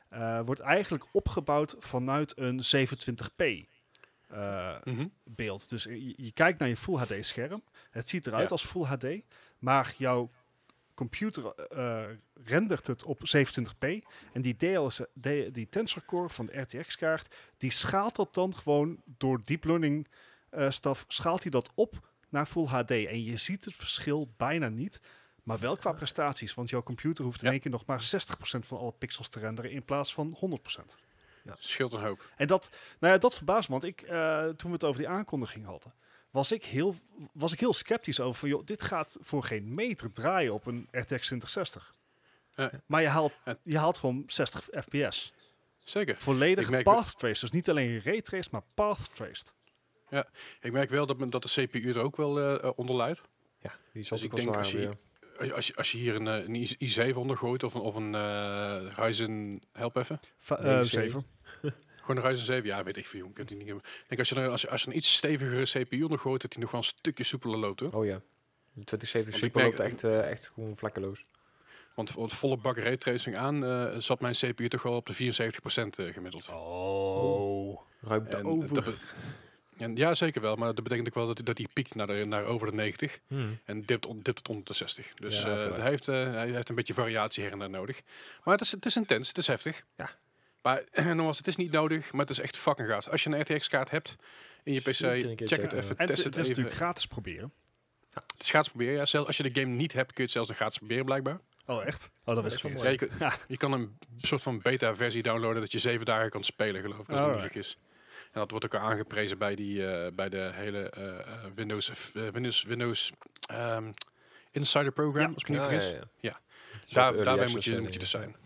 eh, wordt eigenlijk opgebouwd vanuit een 27p eh, Mhm. beeld. Dus je, je kijkt naar je Full HD scherm. Het ziet eruit Ja. als Full HD, maar jouw computer eh, rendert het op 27p. En die, DLS, de- die tensor core van de RTX kaart, die schaalt dat dan gewoon door deep learning eh staf, schaalt hij dat op naar Full HD. En je ziet het verschil bijna niet. Maar wel qua prestaties, want jouw computer hoeft in Ja. één keer nog maar 60% van alle pixels te renderen in plaats van 100%. Scheelt een hoop. En dat, nou ja, dat verbaast me, want ik, eh, toen we het over die aankondiging hadden, was ik heel, was ik heel sceptisch over van, joh, dit gaat voor geen meter draaien op een RTX 2060. Ja. Maar je haalt, Ja. je haalt gewoon 60 fps. Zeker. Volledig path traced. Dus niet alleen raytraced, maar path traced. Ik merk wel dat, men- dat de CPU er ook wel eh, eh, onder leidt. Ja, die zal Dus ook ik wel denk zwaar als je-. Als je, als je, als je hier een, eh, een i- i7 onder gooit of een, of een Ryzen, help even. Va- Nee, eh, zeven. 7. (laughs) Gewoon een Ryzen 7, ja weet ik veel, jong. Die niet. Ik denk als je, er, als, je, als je een iets stevigere CPU onder gooit, dat die nog wel een stukje soepeler loopt hoor. Oh ja. De 2070 Want ik Super loopt echt, eh, echt gewoon vlekkeloos. Want voor het volle bak raytracing aan eh, zat mijn CPU toch wel op de 74% eh, gemiddeld. Oh. Ruimt En over. dat en, ja, zeker wel. Maar dat betekent ook wel dat, dat die piekt naar, de, naar over de 90 Hmm. en dipt, on, dipt het onder de 60. Dus Ja, eh, hij, heeft, eh, hij heeft een beetje variatie her en daar nodig. Maar het is, het is intens, het is heftig. Ja. Maar (clears throat) nogmaals, het is niet nodig, maar het is echt fucking gaaf. Als je een RTX-kaart hebt in je PC, een check het even, En het test is het even. natuurlijk gratis proberen. Het is gratis proberen, ja. Zelfs als je de game niet hebt, kun je het zelfs nog gratis proberen, blijkbaar. Oh, echt? Oh, dat is is wel. Ja, je, kun- Ja. je kan een soort van beta-versie downloaden dat je zeven dagen kan spelen, geloof ik, als me niet Alright. vergis. En dat wordt ook al aangeprezen bij, die, eh, bij de hele eh, eh, Windows, Windows, Windows ehm, Insider Program, Ja. als ik me niet Ja, vergis. ja, ja. Ja. Een soort Daar, daarbij moet je, moet je dus zijn.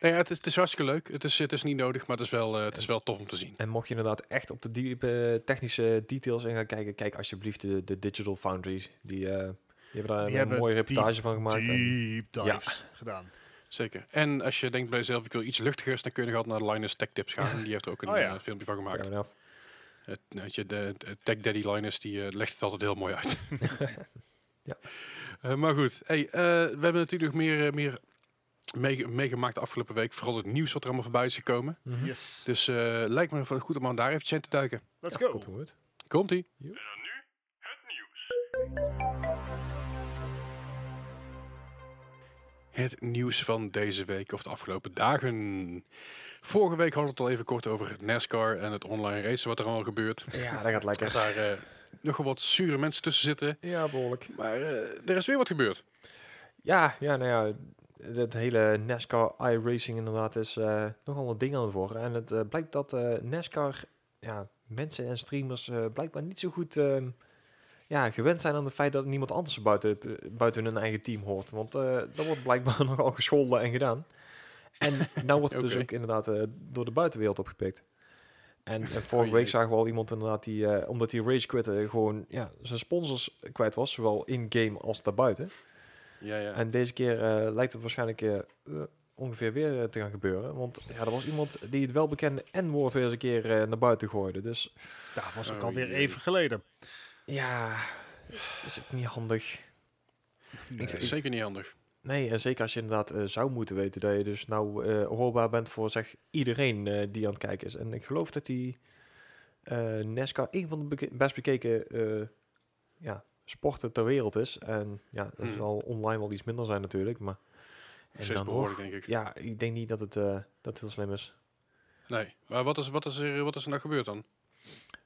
Ja. Nee, ja, het, is, het is hartstikke leuk. Het is, het is niet nodig, maar het is wel, eh, het is wel tof om te zien. En mocht je inderdaad echt op de diepe technische details in gaan kijken, kijk alsjeblieft de, de Digital Foundries. Die, eh, die hebben daar Die een hebben mooie reportage van gemaakt. en- Deep dives gedaan. Zeker. En als je denkt bij jezelf, ik wil iets luchtigers, dan kun je nog altijd naar Linus Tech Tips gaan. Die heeft er ook een Oh ja. eh, filmpje van gemaakt. Het, weet je, de, de Tech Daddy Linus die legt het altijd heel mooi uit. (laughs) Ja. Eh, maar goed, hey, eh, we hebben natuurlijk nog meer, meer meegemaakt de afgelopen week. Vooral het nieuws wat er allemaal voorbij is gekomen. Mhm. Yes. Dus eh, lijkt me goed om aan daar even in te duiken. Let's Ja, go. komt goed. Komt-ie. Het nieuws van deze week of de afgelopen dagen. Vorige week hadden we het al even kort over het NASCAR en het online racen wat er allemaal gebeurt. Ja, dat gaat Dat lekker. daar eh, nogal wat zure mensen tussen zitten. Ja, behoorlijk. Maar eh, er is weer wat gebeurd. Ja, ja, nou ja, het hele NASCAR iRacing inderdaad is eh, nogal een ding aan het worden. En het eh, blijkt dat eh, NASCAR, ja, mensen en streamers blijkbaar niet zo goed ehm, ja, gewend zijn aan het feit dat niemand anders buiten, buiten hun eigen team hoort. Want dat wordt blijkbaar (laughs) nogal gescholden en gedaan. En nou wordt het dus (laughs) ook inderdaad door de buitenwereld opgepikt. En, vorige Oh week zagen we al iemand inderdaad die, omdat hij rage quitte, gewoon ja, zijn sponsors kwijt was. Zowel in-game als daarbuiten. Ja, ja. En deze keer eh, lijkt het waarschijnlijk eh, eh, ongeveer weer te gaan gebeuren. Want ja, er was iemand die het welbekende N-woord weer eens een keer eh, naar buiten gooide. Dus Dat was ook Oh, alweer jee. even geleden. ja, is, is ook niet handig. Nee. Ik- Zeker niet handig. Nee, en zeker als je inderdaad zou moeten weten dat je dus nou eh, hoorbaar bent voor zeg iedereen eh, die aan het kijken is. En ik geloof dat die eh NASCAR een van de beke- best bekeken eh, ja, sporten ter wereld is. En ja, dat Hmm. zal online wel iets minder zijn natuurlijk. Maar en dan behoorlijk, nog, denk ik. ja, ik denk niet dat het, eh, dat het heel slim is. Nee. Maar wat is, wat, is er, wat is er nou gebeurd dan?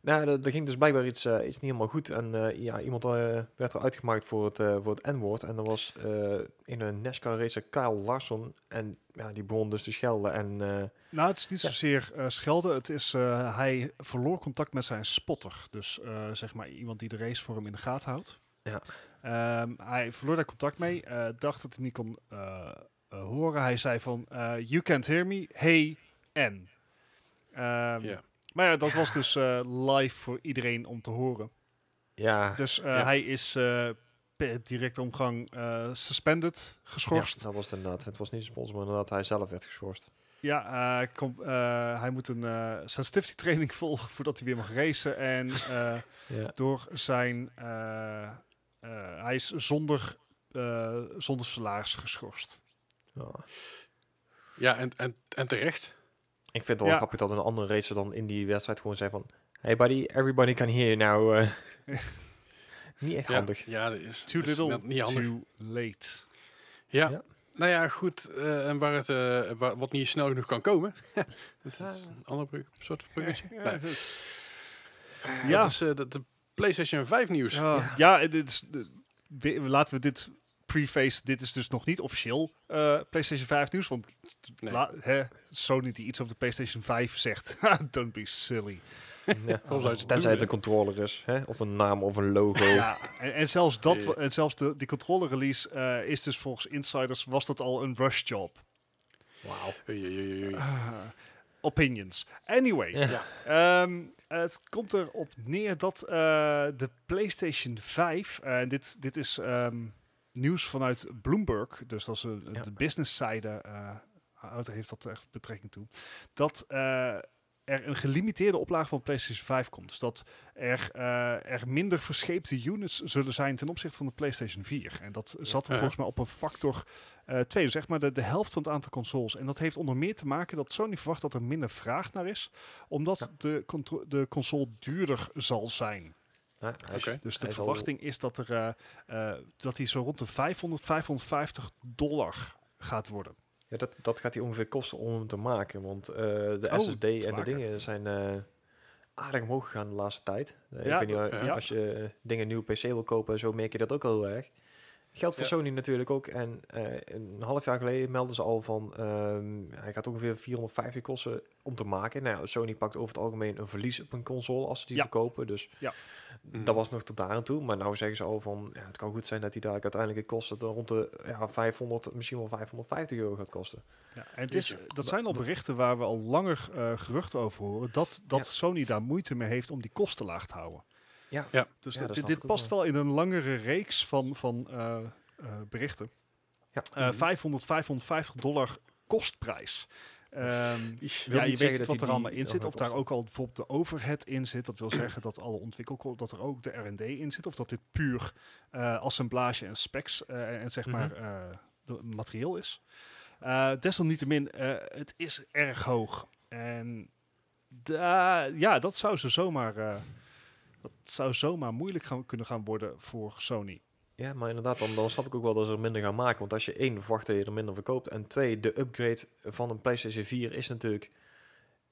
Nou, er, er ging dus blijkbaar iets, eh, iets niet helemaal goed. En eh, ja, iemand eh, werd er uitgemaakt voor het, voor het N-woord. En dat was eh in een NASCAR-racer Kyle Larson. En ja, die begon dus te schelden. En eh, Nou, het is niet Ja. zozeer eh, schelden. Het is, eh, hij verloor contact met zijn spotter. Dus eh, zeg maar iemand die de race voor hem in de gaten houdt. Ja. Ehm, hij verloor daar contact mee. eh, dacht dat hij hem niet kon horen. Hij zei van, eh, you can't hear me. Hey, N. Ehm, Ja. Maar ja, dat was dus eh, live voor iedereen om te horen. ja, Dus eh, Ja. hij is eh, per directe omgang eh, suspended, geschorst. ja, dat was het inderdaad. Het was niet sponsor, maar inderdaad hij zelf werd geschorst. Ja, eh, kom, eh, hij moet een eh sensitivity training (laughs) volgen voordat hij weer mag racen. En eh, (laughs) Ja, door zijn... eh, eh, hij is zonder, eh, zonder salaris geschorst. ja. Ja, en, en, en terecht. Ik vind het wel Ja. grappig dat een andere racer dan in die wedstrijd gewoon zei van... Hey buddy, everybody can hear you now. eh. (laughs) niet echt Ja, handig. ja dat is, Too is little, niet handig. too late. Ja. Ja. Nou ja, goed. eh, en waar het, eh, waar, wat niet snel genoeg kan komen. (laughs) dat is een ander brug, soort bruggetje. Ja, Nee, het is- dat is eh, de, de PlayStation 5 nieuws. Ja, dit is, de- we- laten we dit preface. Dit is dus nog niet officieel eh, PlayStation 5 nieuws. Want Nee. la- hè, Sony die iets over de PlayStation 5 zegt. (laughs) Don't be silly. Ja. Het Tenzij het een controller is. Hè? Of een naam of een logo. Ja, en, en zelfs dat, en zelfs de, die controller release eh, is dus volgens insiders was dat al een rush job. Wauw. Ah, opinions. Anyway, Ja. Ehm, het komt erop neer dat eh, de PlayStation 5, eh, en dit, dit is ehm, nieuws vanuit Bloomberg, dus dat is de businesszijde, eh houdt- heeft dat echt betrekking toe, dat eh, er een gelimiteerde oplage van PlayStation 5 komt. Dus dat er, eh, er minder verscheepte units zullen zijn ten opzichte van de PlayStation 4. En dat zat er Ja. volgens mij op een factor eh 2, dus zeg maar de, de helft van het aantal consoles. En dat heeft onder meer te maken dat Sony verwacht dat er minder vraag naar is, omdat Ja. de, de console duurder zal zijn. Ja, hij is- Oké. Dus de hij verwachting is dat, er, eh, eh, dat die zo rond de 500, 550 dollar gaat worden. Ja, dat, dat gaat hij ongeveer kosten om hem te maken. Want eh, de Oh, SSD en de dingen zijn eh, aardig omhoog gegaan de laatste tijd. Eh, Ja, ik weet niet, als je dingen nieuw PC wil kopen, zo merk je dat ook al heel erg. Geldt voor Ja. Sony natuurlijk ook. En eh, een half jaar geleden melden ze al van... ehm, hij gaat ongeveer 450 kosten om te maken. Nou ja, Sony pakt over het algemeen een verlies op een console als ze die Ja. verkopen. Dus Ja. Dat was nog tot daar aan toe. Maar nou zeggen ze al van... Ja, het kan goed zijn dat die daar uiteindelijk het kosten dan rond de ja, 500, misschien wel 550 euro gaat kosten. Ja, en het is, Jeetje. dat zijn al berichten waar we al langer eh, geruchten over horen, dat, dat Ja. Sony daar moeite mee heeft om die kosten laag te houden. Ja, Ja. Dus Ja, dit- past wel in een langere reeks van, van eh, eh, berichten. Ja. Eh, Mhm. 500, 550 dollar kostprijs. Ehm. Wil ja, je weet dat wat er allemaal in zit. Of daar ook al bijvoorbeeld de overhead in zit. Dat wil zeggen dat alle ontwikkel dat er ook de R&D in zit. Of dat dit puur eh, assemblage en specs eh, en zeg maar eh, de materieel is. Eh, desalniettemin, eh, het is erg hoog. En da- ja, dat zou ze zomaar, eh, dat zou zomaar moeilijk gaan, kunnen gaan worden voor Sony. Ja, maar inderdaad, dan, dan snap ik ook wel dat ze er minder gaan maken. Want als je één verwacht dat je er minder verkoopt. En twee, de upgrade van een PlayStation 4 is natuurlijk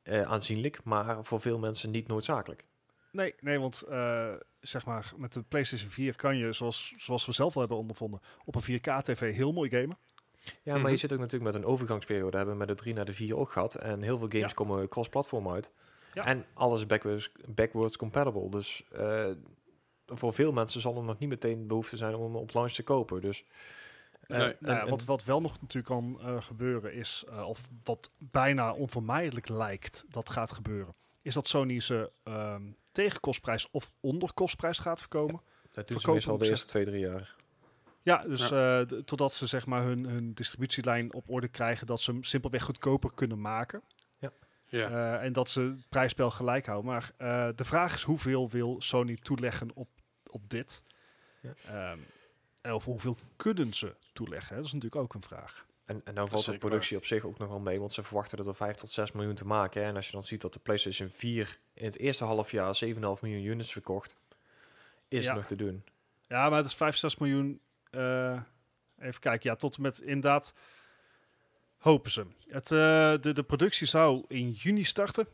eh, aanzienlijk. Maar voor veel mensen niet noodzakelijk. Nee, nee want eh, zeg maar, met de PlayStation 4 kan je, zoals, zoals we zelf al hebben ondervonden, op een 4K-tv heel mooi gamen. Ja, maar Mhm. je zit ook natuurlijk met een overgangsperiode. Hebben we met de 3 naar de 4 ook gehad. En heel veel games Ja. komen cross-platform uit. Ja. En alles is backwards, backwards compatible. Dus eh, voor veel mensen zal er nog niet meteen behoefte zijn om hem op launch te kopen. Dus, eh, Nee. en- Nou ja, wat, wat wel nog natuurlijk kan eh, gebeuren is, eh, of wat bijna onvermijdelijk lijkt dat gaat gebeuren, is dat Sony ze ehm, tegen kostprijs of onder kostprijs gaat verkopen. dat doet ze meestal de eerste twee, drie jaar. Ja, dus eh, totdat ze zeg maar hun, hun distributielijn op orde krijgen, dat ze hem simpelweg goedkoper kunnen maken. Ja. Eh, en dat ze het prijsspel gelijk houden. Maar eh, de vraag is hoeveel wil Sony toeleggen op, op dit? Ja. Ehm, of hoeveel kunnen ze toeleggen? Dat is natuurlijk ook een vraag. En, en nou is valt de productie op zich ook nog wel mee, want ze verwachten er 5 tot 6 miljoen te maken. hè. En als je dan ziet dat de PlayStation 4 in het eerste half jaar 7,5 miljoen units verkocht, is Ja. nog te doen. Ja, maar het is 5, 6 miljoen. eh, even kijken. Ja, tot en met inderdaad hopen ze. Het, eh, de, de productie zou in juni starten.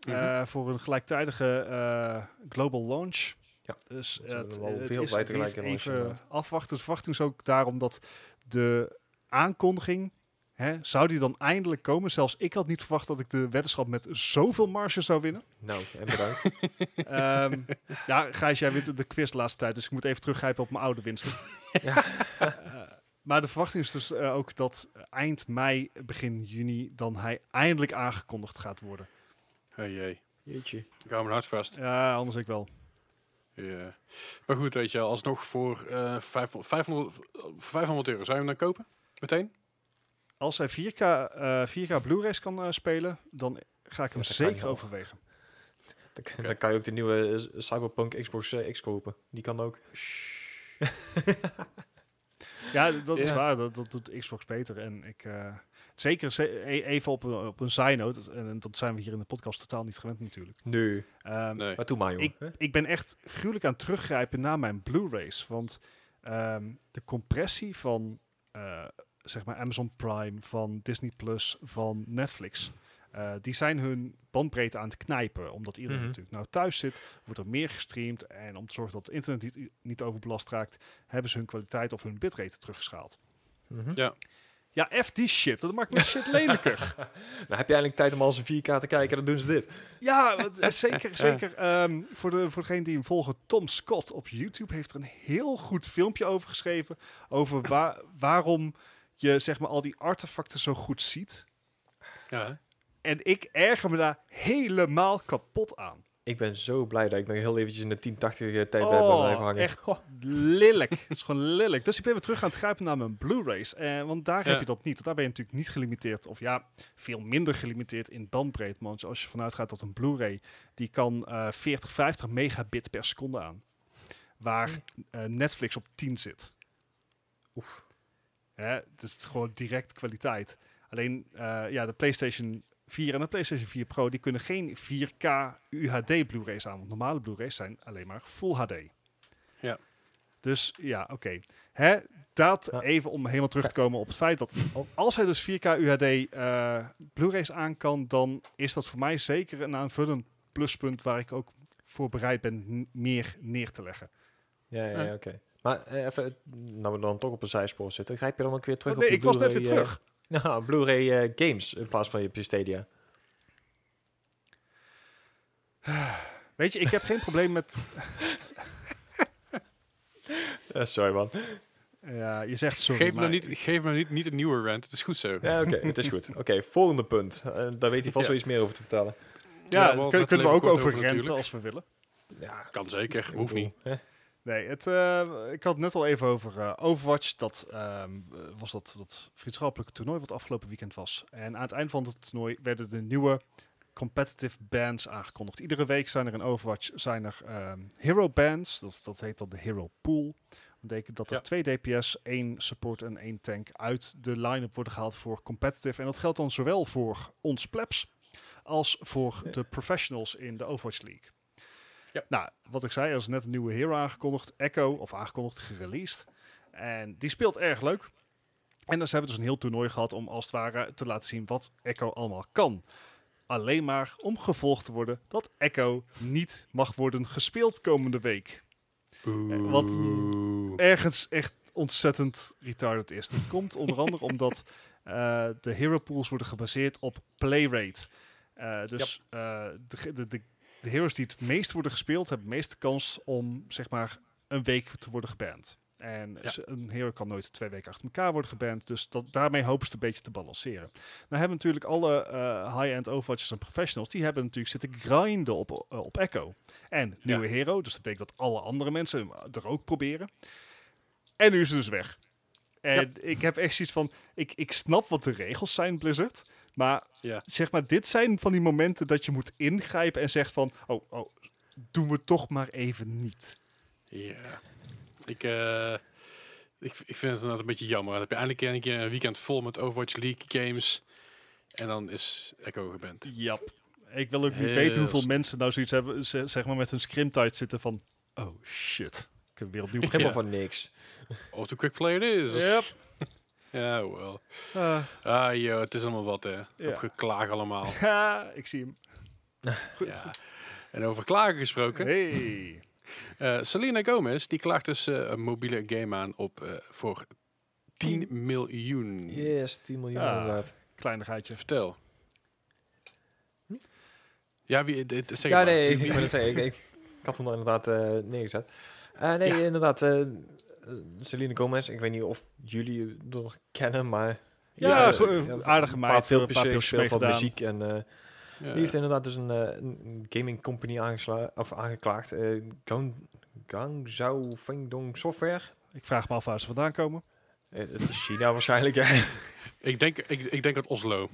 Ja. Eh, voor een gelijktijdige eh, global launch. Ja, dus het, we wel het wereldwijd is tegelijk even inderdaad. afwachten. De verwachting is ook daarom dat de aankondiging... Hè, zou die dan eindelijk komen? Zelfs ik had niet verwacht dat ik de weddenschap met zoveel marge zou winnen. Nou, en bedankt. (laughs) Ehm, ja, Gijs, jij wint de quiz de laatste tijd, dus ik moet even teruggrijpen op mijn oude winsten. (laughs) Ja. Maar de verwachting is dus eh, ook dat eind mei, begin juni, dan hij eindelijk aangekondigd gaat worden. Hey, jee. Jeetje. Ik hou me hard vast. Ja, anders ik wel. Ja. Maar goed, weet je wel, alsnog voor eh 500, 500, 500 euro. Zou je hem dan kopen? Meteen? Als hij 4K, eh 4K Blu-rays kan eh, spelen, dan ga ik hem zeker overwegen. Dan, dan kan je ook de nieuwe eh, Cyberpunk Xbox eh, X kopen. Die kan ook. (laughs) Ja, dat is Ja. waar. Dat, dat doet Xbox beter. En ik, eh, zeker ze- e- even op een, op een side note, en dat zijn we hier in de podcast totaal niet gewend natuurlijk. Nu. Ehm, Nee. Maar toen maar, jongen. Ik, ik ben echt gruwelijk aan het teruggrijpen naar mijn Blu-rays. Want ehm, de compressie van eh, zeg maar Amazon Prime, van Disney Plus, van Netflix. Eh, die zijn hun bandbreedte aan het knijpen. Omdat iedereen Mhm. natuurlijk nou thuis zit, wordt er meer gestreamd. En om te zorgen dat het internet niet, niet overbelast raakt, hebben ze hun kwaliteit of hun bitrate teruggeschaald. Mhm. Ja, F die shit. Dat maakt mijn shit (laughs) lelijker. Nou, heb je eindelijk tijd om als een 4K te kijken, dan doen ze dit. Ja, want, eh, zeker. (laughs) (laughs) zeker. Ehm, voor, de, voor degene die hem volgen, Tom Scott op YouTube heeft er een heel goed filmpje over geschreven. Over wa- waarom je zeg maar, al die artefacten zo goed ziet. Ja? En ik erger me daar helemaal kapot aan. Ik ben zo blij dat ik nog heel eventjes in de 1080 tijd ben Oh, blijven hangen. echt Oh, lelijk. Het is gewoon lelijk. Dus ik ben weer terug aan het grijpen naar mijn Blu-rays. Eh, want daar Ja. heb je dat niet. Daar ben je natuurlijk niet gelimiteerd. Of ja, veel minder gelimiteerd in bandbreedte. Want als je vanuit gaat dat een Blu-ray... die kan eh 40, 50 megabit per seconde aan. Waar eh, Netflix op 10 zit. Oef. Hè, dus het is gewoon direct kwaliteit. Alleen eh, ja, de PlayStation 4 en de PlayStation 4 Pro... die kunnen geen 4K UHD Blu-rays aan. Want normale Blu-rays zijn alleen maar Full HD. Ja. Dus ja, oké. Hè, Dat Ja. even om helemaal terug te komen op het feit dat als hij dus 4K UHD eh, Blu-rays aan kan, dan is dat voor mij zeker een aanvullend pluspunt waar ik ook voor bereid ben meer neer te leggen. Ja, ja, ja, oké. Maar eh, even, nou we dan toch op een zijspoor zitten, grijp je dan ook weer terug Oh, nee, op ik je was net weer terug. (laughs) Nou, Blu-ray eh, games in plaats van je Stadia. (sighs) Weet je, ik heb geen probleem met... (laughs) Eh, sorry man. Ja, je zegt sorry, geef me maar- nou niet, geef me nou niet, niet een nieuwe rant. Het is goed zo. Ja, oké, het is goed. (laughs) Oké, volgende punt. Eh, daar weet hij vast Ja. wel iets meer over te vertellen. Ja, daar kunnen we ook over over renten natuurlijk. als we willen. Ja, Kan zeker, hoeft niet. Hè? Nee, het, eh, ik had het net al even over eh, Overwatch. Dat ehm, eh, was dat, dat vriendschappelijke toernooi wat afgelopen weekend was. En aan het eind van het toernooi werden de nieuwe competitive bands aangekondigd. Iedere week zijn er in Overwatch zijn er ehm, hero bands. Dat, dat heet dan de hero pool. betekent dat er Ja. twee DPS, één support en één tank uit de line-up worden gehaald voor competitive. En dat geldt dan zowel voor ons plebs als voor Ja. de professionals in de Overwatch League. Ja. Nou, wat ik zei, er is net een nieuwe hero aangekondigd, Echo, of aangekondigd, gereleased. En die speelt erg leuk. En dus hebben we dus een heel toernooi gehad om als het ware te laten zien wat Echo allemaal kan. Alleen maar om gevolgd te worden dat Echo niet mag worden gespeeld komende week. Boe. wat- Ergens echt ontzettend retarded is. Dat komt onder andere (laughs) omdat eh, de hero pools worden gebaseerd op playrate. Eh, dus eh, de, de, de, de heroes die het meest worden gespeeld hebben de meeste kans om zeg maar een week te worden geband. En Ja. ze- een hero kan nooit twee weken achter elkaar worden geband. Dus dat, daarmee hopen ze het een beetje te balanceren. Nou hebben natuurlijk alle eh, high-end Overwatchers en professionals... die hebben natuurlijk zitten grinden op, eh, op Echo. En nieuwe hero, dus dat betekent dat alle andere mensen er ook proberen. En nu is het dus weg. En ik heb echt zoiets van... Ik, ik snap wat de regels zijn, Blizzard. Maar Ja. zeg maar, dit zijn van die momenten dat je moet ingrijpen en zegt van... Oh, oh doen we toch maar even niet. Ja. Ik, eh, ik, ik vind het inderdaad een beetje jammer. Dan heb je eindelijk een keer een weekend vol met Overwatch League games. En dan is Echo geband. Jap. Ik wil ook niet Heel weten hoeveel mensen nou zoiets hebben, ze- zeg maar met hun scrimtijd zitten van... Oh shit, ik heb weer opnieuw Helemaal Ja. van niks. Of the quick play it is. Yep. Ja, wel. Ah, Ah, joh, het is allemaal wat, hè. Ja. Op geklaag allemaal. (laughs) ha, ik zie hem. (laughs) Goed. ja. En over klagen gesproken. Hey. eh, Selena Gomez, die klaagt dus eh, een mobiele game aan op eh, voor 10 miljoen. Yes, 10 miljoen Ja. inderdaad. Kleinigheidje. Vertel. Ja, wie, dit, zeg Ja, maar. nee, Wie- ik, ik, ik, ik had hem er inderdaad eh, neergezet. Eh, nee, Ja. inderdaad, Celine Gomez, ik weet niet of jullie er kennen, maar... Ja, eh, zo, eh, ja, aardige een meid, paar eh, filmpjes, een paar eh, filmpjes muziek en... eh, Ja. Die heeft inderdaad dus een, eh, gaming company aangesla- of aangeklaagd. eh Gang, Gangzhou Fengdong Software. Ik vraag me af waar ze vandaan komen. Eh, het is China (laughs) waarschijnlijk. hè. Ik, denk, ik, ik denk uit Oslo.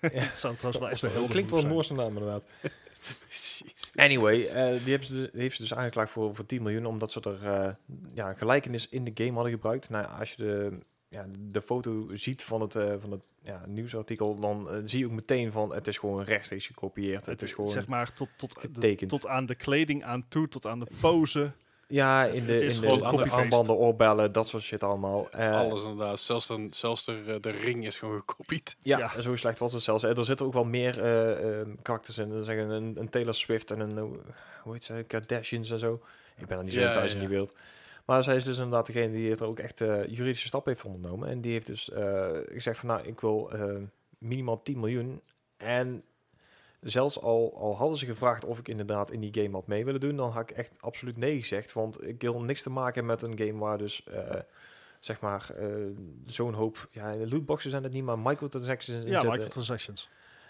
Het zou trouwens wel echt een heel Klinkt wel een Noorse naam inderdaad. (laughs) (laughs) Anyway, eh, die, hebben ze, die heeft ze dus aangeklaagd voor, voor 10 miljoen, omdat ze er eh, ja, gelijkenis in de game hadden gebruikt. Nou, als je de, ja, de foto ziet van het, eh, van het ja, nieuwsartikel, dan zie je ook meteen van het is gewoon rechtstreeks gekopieerd. Het, is gewoon zeg maar tot, tot, de, tot aan de kleding aan toe, tot aan de pose. Ja, in de, in de, aan de copy-paste. armbanden, oorbellen, dat soort shit allemaal. Eh, Alles inderdaad. Zelfs, dan, zelfs de, de ring is gewoon gekopied. Ja, Ja. zo slecht was het zelfs. Eh, Er zitten ook wel meer eh eh, karakters in. Er zeggen een, een Taylor Swift en een, hoe heet ze, Kardashians en zo. Ik ben dan niet zo Ja, thuis ja, in die wereld. Maar zij is dus inderdaad degene die er ook echt eh, juridische stappen heeft ondernomen. En die heeft dus eh, gezegd van, nou, ik wil minimaal 10 miljoen. En zelfs al, al hadden ze gevraagd of ik inderdaad in die game had mee willen doen, dan had ik echt absoluut nee gezegd. Want ik wil niks te maken met een game waar dus... eh, zeg maar, eh, zo'n hoop, ja, de lootboxen zijn het niet, maar microtransactions in Ja, zitten. microtransactions.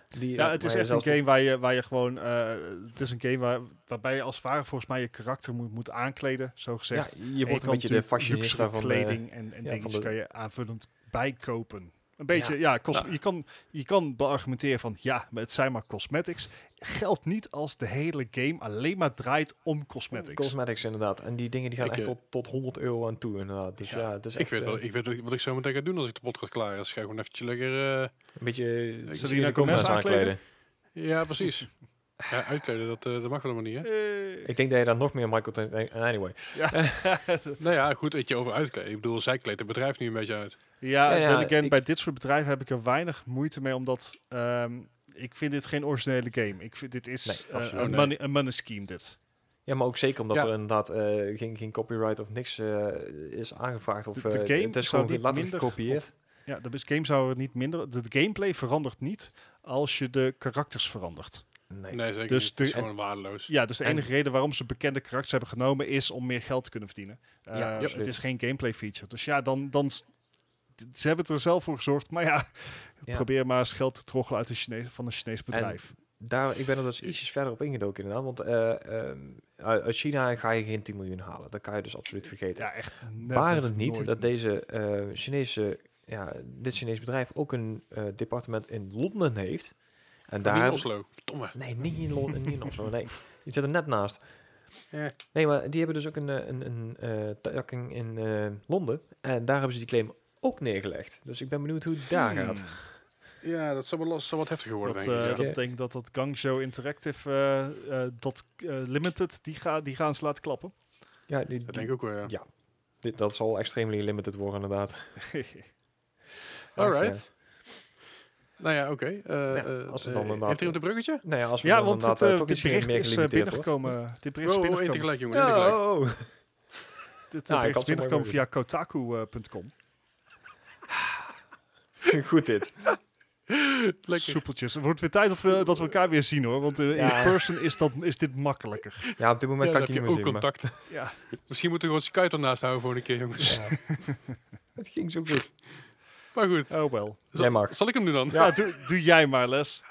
Die, Ja, eh, het is echt een game waar je, waar je gewoon... het is een game waar, waarbij je als het ware volgens mij je karakter moet, moet aankleden, zo Ja, gezegd. je wordt een beetje de fashionista van kleding en, en ja, dingen kan je aanvullend bijkopen. Een beetje, ja, Ja. Je, kan, je kan beargumenteren van ja, maar het zijn maar cosmetics. Geldt niet als de hele game alleen maar draait om cosmetics. Cosmetics inderdaad. En die dingen die gaan Ik, echt eh, tot, tot 100 euro aan toe inderdaad. Dus Ja. ja, het is Ik echt, weet, wel, eh, ik weet wat ik zo meteen ga doen als ik de podcast klaar is. Ga ik gewoon eventjes lekker... eh, een beetje Selena Gomez Gomez aankleden? ja, precies. ja, uitkleden, dat, eh, dat mag wel helemaal niet, hè? Eh, Ik denk dat je daar nog meer Michael... Anyway. (laughs) Nou ja, goed, weet je, over uitkleden. Ik bedoel, zij kleedt het bedrijf nu een beetje uit. Ja, Ja, ja, again, ik- bij dit soort bedrijven heb ik er weinig moeite mee, omdat ehm, ik vind dit geen originele game. Ik vind dit is Nee, eh, een, money, een money scheme dit. Ja, maar ook zeker omdat Ja. er inderdaad eh, geen, geen copyright of niks eh, is aangevraagd. Of De- de game het is gewoon niet letterlijk minder gekopieerd. Ja, de game zou er niet minder. De, de gameplay verandert niet als je de karakters verandert. Nee. Nee, zeker Dus niet. Het is de- gewoon waardeloos. Ja, dus de En- enige reden waarom ze bekende karakters hebben genomen is om meer geld te kunnen verdienen. Ja, Eh, het is geen gameplay feature. Dus ja, dan, dan ze hebben het er zelf voor gezorgd. Maar ja, Ja. probeer maar eens geld te troggelen uit een Chinees, van een Chinees bedrijf. Daar, ik ben er dus ietsjes verder op ingedoken inderdaad. Want eh, ehm, uit China ga je geen 10 miljoen halen. Dat kan je dus absoluut vergeten. ja, echt. Waren het niet dat deze eh, Chinese, ja, dit Chinese bedrijf ook een eh, departement in Londen heeft? En daar... niet in Oslo. Verdomme. Nee, niet in Londen, niet in Oslo, nee. (laughs) Die zit er net naast. Eh, Nee, maar die hebben dus ook een, een, een eh, takking in eh, Londen. En daar hebben ze die claim ook neergelegd. Dus ik ben benieuwd hoe het daar Hmm. gaat. ja, dat zal wel, zal wat heftiger worden, Dat, denk ik. ja. ja. dat denk ik dat dat Guangzhou Interactive eh, eh, dot, eh, Limited, die, ga, die gaan ze laten klappen. Ja, die, Dat denk ik ook wel, ja. Ja. dit, dat zal extremely limited worden inderdaad. (laughs) Alright. Nou ja, oké. Eh, Ja, eh, als het dan inderdaad- heeft iemand een bruggetje? Nou ja, als we ja, dan want het, inderdaad toch dit meer bericht is binnengekomen. Dit bericht is Oh, oh, binnengekomen, tegelijk, jongen. Ja, oh. dit, ik bericht is binnengekomen via kotaku.com. (laughs) Goed dit. Lekker. Soepeltjes. Het wordt weer tijd dat we, dat we elkaar weer zien hoor. Want eh, Ja. in person is, dat, is dit makkelijker. Ja, op dit moment Ja, kan ik je niet meer ook zien. maar- contact. (laughs) Ja. Misschien moeten we gewoon Skype ernaast houden voor een keer, jongens. Ja. (laughs) Het ging zo goed. Maar goed. Oh wel. Zal, Jij mag. zal ik hem doen dan? Ja, doe, doe jij maar Les.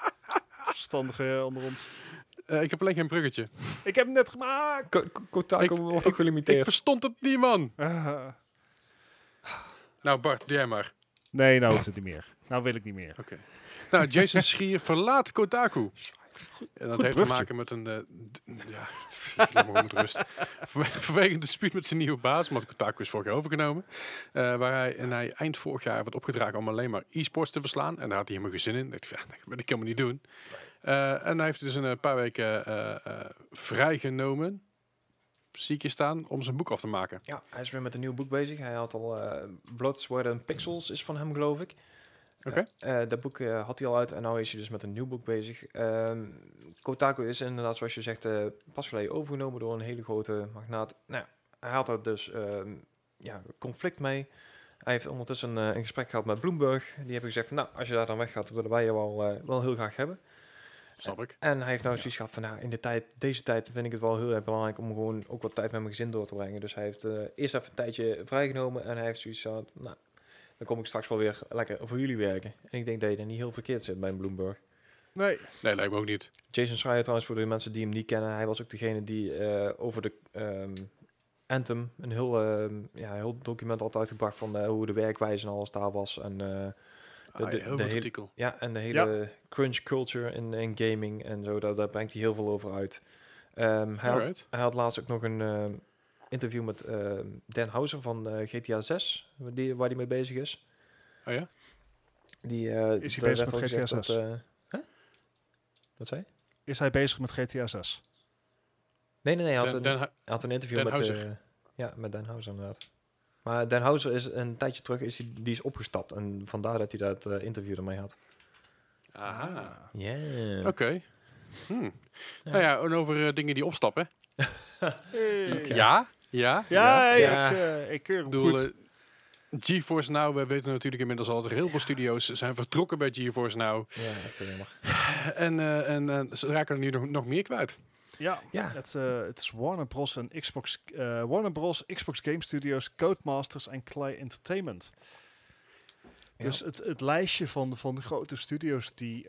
Verstandige eh, onder ons. Eh, ik heb alleen geen bruggetje. Ik heb hem net gemaakt. Ko- Ik- wordt ook Ik gelimiteerd. verstond het niet, man. Ah. Nou, Bart, doe jij maar. Nee, nou hoeft het niet meer. Nou wil ik niet meer. Oké. Nou, Jason Schier verlaat Kotaku. En dat Goed heeft te maken met een... eh, d- ja, (laughs) met rust. Vanwe- Vanwege een dispuut met zijn nieuwe baas, want Kotaku is vorig jaar overgenomen. eh, waar hij, en hij eind vorig jaar werd opgedragen om alleen maar e-sports te verslaan. En daar had hij helemaal geen zin in. Ik dacht, ja, dat wil ik helemaal niet doen. Eh, en hij heeft dus een paar weken eh, eh, vrijgenomen, ziek staan, om zijn boek af te maken. Ja, hij is weer met een nieuw boek bezig. Hij had al Blood, Sweat and Pixels is van hem, geloof ik. Oké. Eh, eh, dat boek had hij al uit en nu is hij dus met een nieuw boek bezig. Ehm, Kotaku is inderdaad, zoals je zegt, pas geleden overgenomen door een hele grote magnaat. Nou, hij had er dus ehm, ja, conflict mee. Hij heeft ondertussen een gesprek gehad met Bloomberg. Die hebben gezegd van, nou, als je daar dan weggaat, willen wij je wel, wel heel graag hebben. Snap ik. En hij heeft nou zoiets gehad van, nou, in de tijd, deze tijd vind ik het wel heel erg belangrijk om gewoon ook wat tijd met mijn gezin door te brengen. Dus hij heeft eh, eerst even een tijdje vrijgenomen en hij heeft zoiets gehad, nou, dan kom ik straks wel weer lekker voor jullie werken. En ik denk dat je er niet heel verkeerd zit bij een Bloomberg. Nee. Nee, lijkt me ook niet. Jason Schreier trouwens, voor de mensen die hem niet kennen, hij was ook degene die eh, over de ehm, Anthem een heel, ehm, ja, heel document had uitgebracht van eh, hoe de werkwijze en alles daar was. En, eh, Ah, de- heel de goed hele- artikel. ja, en de hele crunch culture in, in gaming en zo, daar, daar brengt hij heel veel over uit. Ehm, hij, had, hij had laatst ook nog een ehm, interview met ehm, Dan Houser van eh, GTA 6, die, waar hij mee bezig is. Oh ja? Die, eh, Is hij bezig met GTA dat, 6? eh, hè? Wat zei je? Is hij bezig met GTA 6? Nee, nee, nee, hij had, Dan- een, dan- hij had een interview Dan met... Eh, ja, met Dan Houser inderdaad. Maar Dan Houser is een tijdje terug, is die, die is opgestapt. En vandaar dat hij dat eh, interview ermee had. Aha. Ja. Oké. Hm. Ja. Nou ja, en over eh, dingen die opstappen. (laughs) Hey. Ja? Ja? Ja, Ja. Ik, eh, ik keur hem goed. GeForce Now, we weten natuurlijk inmiddels al dat er heel veel studio's zijn vertrokken bij GeForce Now. Ja, echt heel jammer. En, eh, en ze raken er nu nog, nog meer kwijt. Ja, Ja. het, eh, het is Warner Bros. en Xbox, eh, Warner Bros. Xbox Game Studios, Codemasters en Clay Entertainment. Ja. Dus het, het lijstje van, van de grote studios die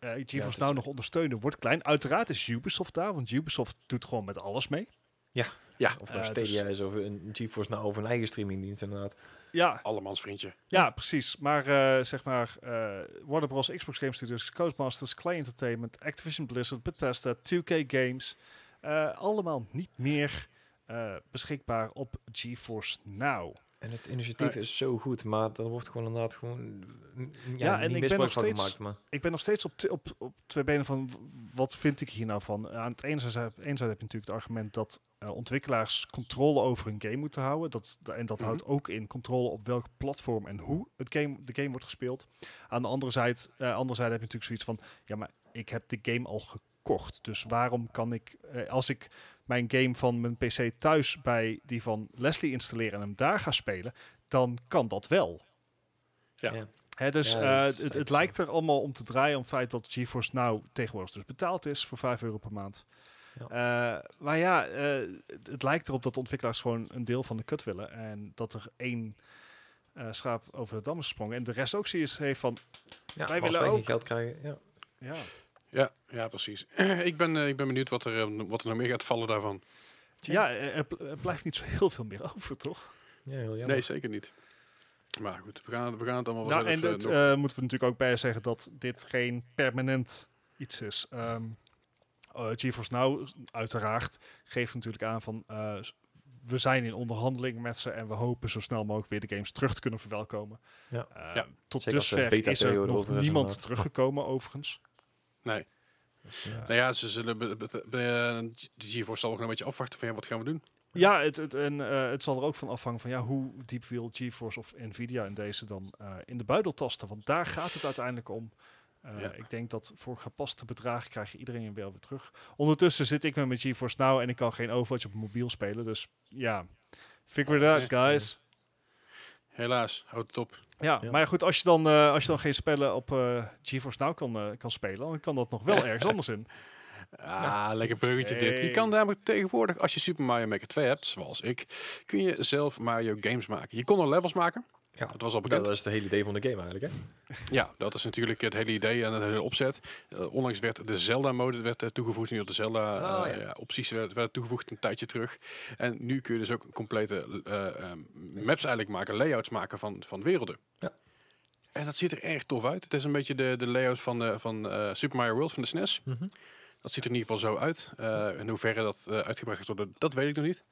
GeForce is- Now nog ondersteunen wordt klein. Uiteraard is Ubisoft daar, want Ubisoft doet gewoon met alles mee. Ja, Of nou Stadia is of een GeForce nou of een eigen streamingdienst inderdaad. Ja, allemans vriendje. Ja, precies. Maar eh, zeg maar, eh, Warner Bros. Xbox Game Studios, Codemasters, Clay Entertainment, Activision Blizzard, Bethesda, 2K Games, eh, allemaal niet meer eh, beschikbaar op GeForce Now. En het initiatief is zo goed, maar er wordt gewoon inderdaad gewoon ja, Ja, en ik ben nog steeds- gemaakt. Maar Ik ben nog steeds op, op, op twee benen van wat vind ik hier nou van. Aan het ene zijde, heb je natuurlijk het argument dat eh, ontwikkelaars controle over een game moeten houden. Dat, en dat Mhm. houdt ook in controle op welk platform en hoe het game, de game wordt gespeeld. Aan de andere zijde, eh, andere zijde heb je natuurlijk zoiets van, ja maar ik heb de game al gekocht. Dus waarom kan ik, eh, als ik mijn game van mijn PC thuis bij die van Leslie installeren en hem daar ga spelen, dan kan dat wel. Ja. Ja. Hè, dus Ja, eh, is het, het lijkt er allemaal om te draaien om het feit dat GeForce Now tegenwoordig dus betaald is voor 5 euro per maand. Eh, maar ja, eh, het, het lijkt erop dat de ontwikkelaars gewoon een deel van de kut willen. En dat er één eh, schaap over de dam is gesprongen. En de rest ook zoiets heeft van, ja, Wij willen geen ook. geld krijgen. Ja. Ja, Ja, precies. (clears throat) ik, ben, eh, ik ben benieuwd wat er, eh, wat er nog meer gaat vallen daarvan. ja er, bl- blijft niet zo heel veel meer (laughs) over, toch? ja, heel jammer. Nee, zeker niet. Maar goed, we gaan, we gaan het allemaal wel Nou, en eh, nog- eh, moeten we natuurlijk ook bij zeggen dat dit geen permanent iets is. Ehm, Eh, GeForce Now, uiteraard, geeft natuurlijk aan van... eh, we zijn in onderhandeling met ze en we hopen zo snel mogelijk weer de games terug te kunnen verwelkomen. Ja. Eh, Ja. Tot Zeker dusver is er nog niemand teruggekomen overigens. Nee. Dus, ja. Nou ja, ze zullen be- be- be- de GeForce zal ook nog een beetje afwachten van ja, wat gaan we doen? Ja, het, het, en eh, het zal er ook van afhangen van ja, hoe diep wil GeForce of Nvidia in deze dan eh, in de buidel tasten. Want daar gaat het uiteindelijk om. Eh, Ja. Ik denk dat voor gepaste bedragen krijg je iedereen weer weer terug. Ondertussen zit ik met mijn GeForce Now en ik kan geen Overwatch op mobiel spelen. Dus ja, figure it out, Nee. guys. Helaas, houd het op. Ja, Ja. maar goed, als je dan, eh, als je dan geen spellen op eh, GeForce Now kan, eh, kan spelen, dan kan dat nog wel ergens anders in. Ah, lekker bruggetje dit. Je kan namelijk tegenwoordig, als je Super Mario Maker 2 hebt, zoals ik, kun je zelf Mario games maken. Je kon er levels maken. Ja. Dat was al bekend. dat is het hele idee van de game eigenlijk, hè? Ja, dat is natuurlijk het hele idee en het hele opzet. Eh, onlangs werd de Zelda-mode werd, eh, toegevoegd. Nu de Oh, ja. Zelda-opties werd, werd toegevoegd een tijdje terug. En nu kun je dus ook complete eh, eh, maps eigenlijk maken, layouts maken van, van werelden. Ja. En dat ziet er erg tof uit. Het is een beetje de, de layout van, eh, van eh, Super Mario World van de SNES. Dat ziet er in ieder geval zo uit. Eh, in hoeverre dat eh, uitgebreid gaat worden, dat weet ik nog niet.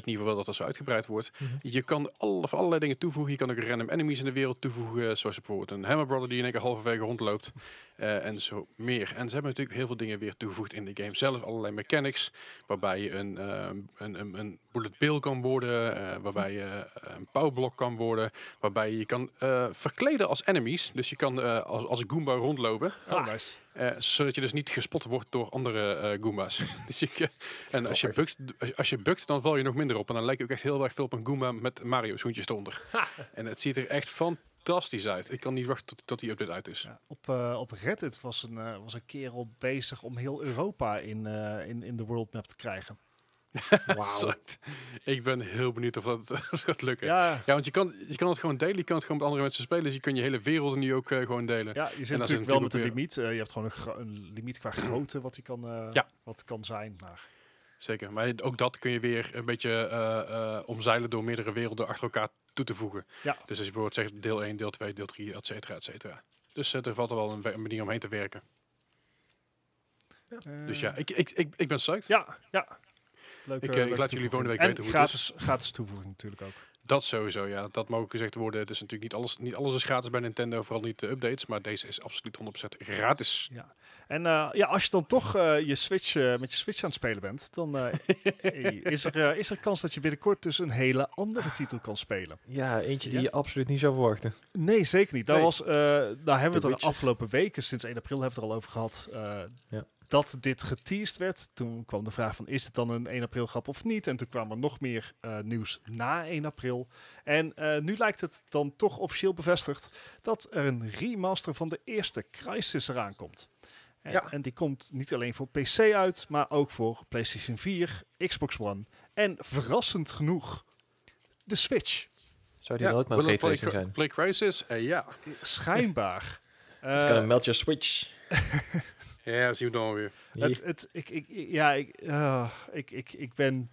Ieder geval wel dat dat zo uitgebreid wordt. Mhm. Je kan alle, van allerlei dingen toevoegen. Je kan ook random enemies in de wereld toevoegen. Zoals bijvoorbeeld een Hammer Brother die in één keer halverwege rondloopt. eh, en zo meer. En ze hebben natuurlijk heel veel dingen weer toegevoegd in de game zelf. Allerlei mechanics. Waarbij je een, ehm, een, een, een bullet bill kan worden. eh, waarbij je eh, een powerblock kan worden. Waarbij je je kan eh, verkleden als enemies. Dus je kan eh, als, als Goomba rondlopen. Oh, nice. Eh, zodat je dus niet gespot wordt door andere eh Goombas. (laughs) dus je, en als je, bukt, als je bukt, dan val je nog minder op. En dan lijkt je ook echt heel erg veel op een Goomba met Mario schoentjes eronder. En het ziet er echt fantastisch uit. Ik kan niet wachten tot, tot die update uit is. Ja, op, eh, op Reddit was een, eh, was een kerel bezig om heel Europa in, eh, in, in de world map te krijgen. (laughs) Psyched. Ik ben heel benieuwd of dat, (laughs) of dat gaat lukken. Ja. Ja, want je kan, je kan het gewoon delen. Je kan het gewoon met andere mensen spelen. Dus je kan je hele wereld nu ook eh, gewoon delen. ja, je zit natuurlijk wel met een limiet. Eh, je hebt gewoon een, limiet qua (clears throat) grootte wat, die kan, eh, Ja. wat kan zijn. Maar Zeker. Maar ook dat kun je weer een beetje omzeilen door meerdere werelden achter elkaar toe te voegen. Ja. Dus als je bijvoorbeeld zegt deel 1, deel 2, deel 3, et cetera, et cetera. Dus er valt er wel een, manier omheen te werken. Dus ja, ik, ik, ik, ik ben psyched. Ja, ja. Leuke, Ik, eh, ik laat jullie volgende week weten hoe en het gratis, gratis toevoeging natuurlijk ook. Dat sowieso, ja. Dat mag ook gezegd worden. Het is natuurlijk niet alles, niet alles is gratis bij Nintendo, vooral niet de updates. Maar deze is absoluut 100% gratis. En eh, ja, als je dan toch eh, je Switch, eh, met je Switch aan het spelen bent, dan eh, (laughs) is, er, is er kans dat je binnenkort dus een hele andere titel kan spelen. Ja, eentje die Ja. je absoluut niet zou verwachten. Nee, zeker niet. Daar, Nee. was, eh, daar hebben we het de afgelopen weken, sinds 1 april hebben we het er al over gehad, eh, Ja. Dat dit geteased werd. Toen kwam de vraag van, is het dan een 1 april grap of niet? En toen kwam er nog meer eh, nieuws na 1 april. En eh, nu lijkt het dan toch officieel bevestigd dat er een remaster van de eerste Crysis eraan komt. En, Ja. en die komt niet alleen voor PC uit, maar ook voor PlayStation 4, Xbox One en verrassend genoeg de Switch. Zou die dan ook Will it play, zijn? play Crisis? Eh, ja. Schijnbaar. Het kan een meld je switch. (laughs) Ja, zien we dan weer. Het, het, ik, ik, ja, ik, eh, ik, ik, ik ben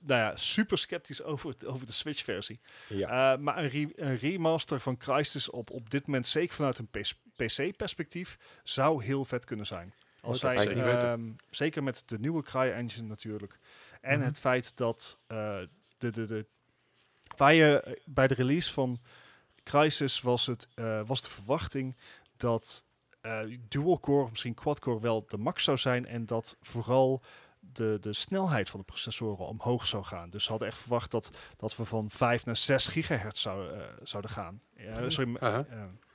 nou ja, super sceptisch over, het- over de Switch-versie. ja. Eh, maar een, re- een remaster van Crysis op, op dit moment, zeker vanuit een PC-perspectief, zou heel vet kunnen zijn. Als zij, ehm, zeker met de nieuwe Cry-engine natuurlijk. En Mhm. het feit dat eh, de, de, de, waar je bij de release van Crysis was, het, eh, was de verwachting dat eh, dual-core, misschien quad-core wel de max zou zijn. En dat vooral de, de snelheid van de processoren omhoog zou gaan. Dus ze hadden echt verwacht dat, dat we van 5 naar 6 gigahertz zou, eh, zouden gaan. Ja, sorry, eh,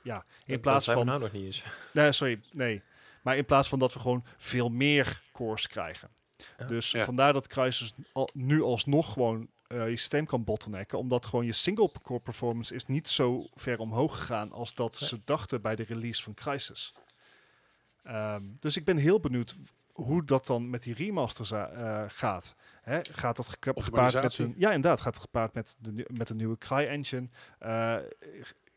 ja, in. Dat plaats we van... nou nog niet eens. (laughs) Nee, sorry, nee. Maar in plaats van dat we gewoon veel meer cores krijgen. Ja. Dus Ja. vandaar dat Crysis al, nu alsnog gewoon eh, je systeem kan bottlenecken. Omdat gewoon je single core performance is niet zo ver omhoog gegaan als dat ze dachten bij de release van Crysis. Ehm, dus ik ben heel benieuwd hoe dat dan met die remasters eh, gaat. Hè, gaat dat gepaard met een, ja, inderdaad, gaat het gepaard met de, met een nieuwe Cry engine. Eh,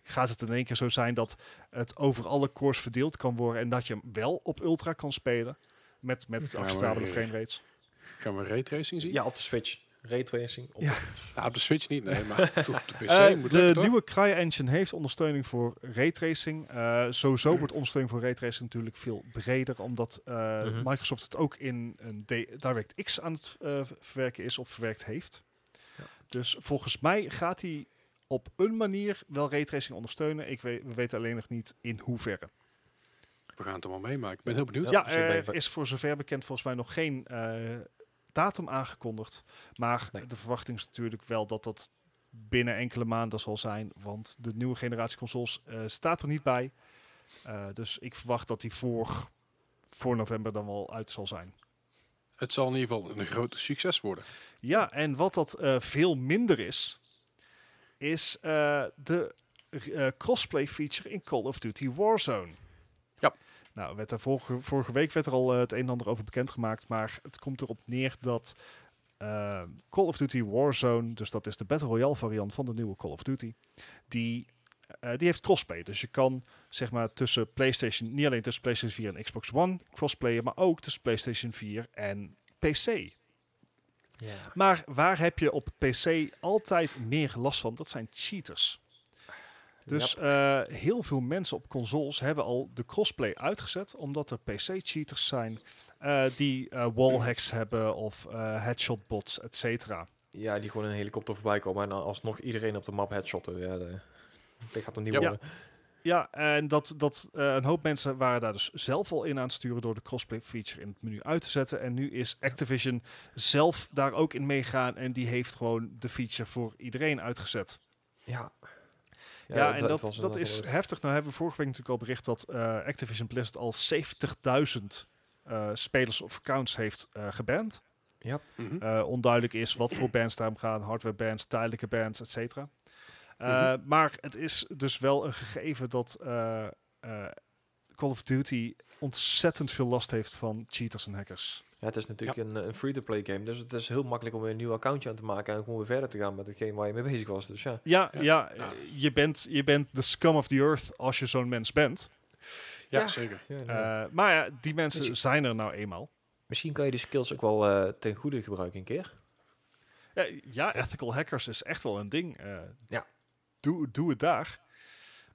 gaat het in één keer zo zijn dat het over alle cores verdeeld kan worden en dat je hem wel op ultra kan spelen met, met acceptabele frame rates? Gaan we raytracing zien? Ja, op de switch. Raytracing. Op Ja. (laughs) Nou, op de Switch niet, nee, maar (laughs) op de PC Eh, moet de lukken, nieuwe CryEngine heeft ondersteuning voor raytracing. Eh sowieso (clears throat) wordt ondersteuning voor raytracing natuurlijk veel breder, omdat eh, Mhm. Microsoft het ook in een D- DirectX aan het eh, verwerken is of verwerkt heeft. Ja. Dus volgens mij gaat hij op een manier wel raytracing ondersteunen. Ik weet, we weten alleen nog niet in hoeverre. We gaan het allemaal meemaken. Ik ben heel benieuwd. Ja, Ja, dus er is voor zover bekend volgens mij nog geen eh, datum aangekondigd. Maar Nee. de verwachting is natuurlijk wel dat dat binnen enkele maanden zal zijn. Want de nieuwe generatie consoles eh, staat er niet bij. Eh, dus ik verwacht dat die voor, voor november dan wel uit zal zijn. Het zal in ieder geval een groot succes worden. Ja, en wat dat eh, veel minder is, is eh, de eh, crossplay feature in Call of Duty Warzone. Nou, werd er vorige, vorige week werd er al eh, het een en ander over bekendgemaakt, maar het komt erop neer dat eh, Call of Duty Warzone, dus dat is de Battle Royale variant van de nieuwe Call of Duty, die, eh, die heeft crossplay. Dus je kan zeg maar tussen PlayStation, niet alleen tussen PlayStation 4 en Xbox One crossplayen, maar ook tussen PlayStation 4 en PC. Maar waar heb je op PC altijd meer last van? Dat zijn cheaters. Dus eh, heel veel mensen op consoles hebben al de crossplay uitgezet, omdat er PC-cheaters zijn eh, die eh, wallhacks hebben of headshot bots, et cetera. Ja, die gewoon een helikopter voorbij komen en alsnog iedereen op de map headshotten. Ja, de, dat gaat er niet Ja. worden. Ja, en dat, dat een hoop mensen waren daar dus zelf al in aan het sturen door de crossplay feature in het menu uit te zetten. En nu is Activision zelf daar ook in meegaan en die heeft gewoon de feature voor iedereen uitgezet. Ja. Ja, en dat, dat is heftig. Nou hebben we vorige week natuurlijk al bericht dat eh, Activision Blizzard al 70.000 eh, spelers of accounts heeft eh geband. Ja. Mhm. Eh, onduidelijk is wat voor bands daarom gaan, hardware bands, tijdelijke bands, et cetera. Eh, Mhm. Maar het is dus wel een gegeven dat eh, eh, Call of Duty ontzettend veel last heeft van cheaters en hackers. Ja, het is natuurlijk een, eh, een free-to-play game, dus het is heel makkelijk om weer een nieuw accountje aan te maken en gewoon weer verder te gaan met hetgeen waar je mee bezig was. Dus ja. Ja, Ja. ja, Ja. eh, Je, bent, je bent de scum of the earth als je zo'n mens bent. Ja, Ja. zeker. ja, nee. Eh, maar ja, die mensen Misschien- zijn er nou eenmaal. Misschien kan je die skills ook wel eh, ten goede gebruiken een keer. Ja, ja, ethical hackers is echt wel een ding. Eh, Ja. Doe, doe het daar.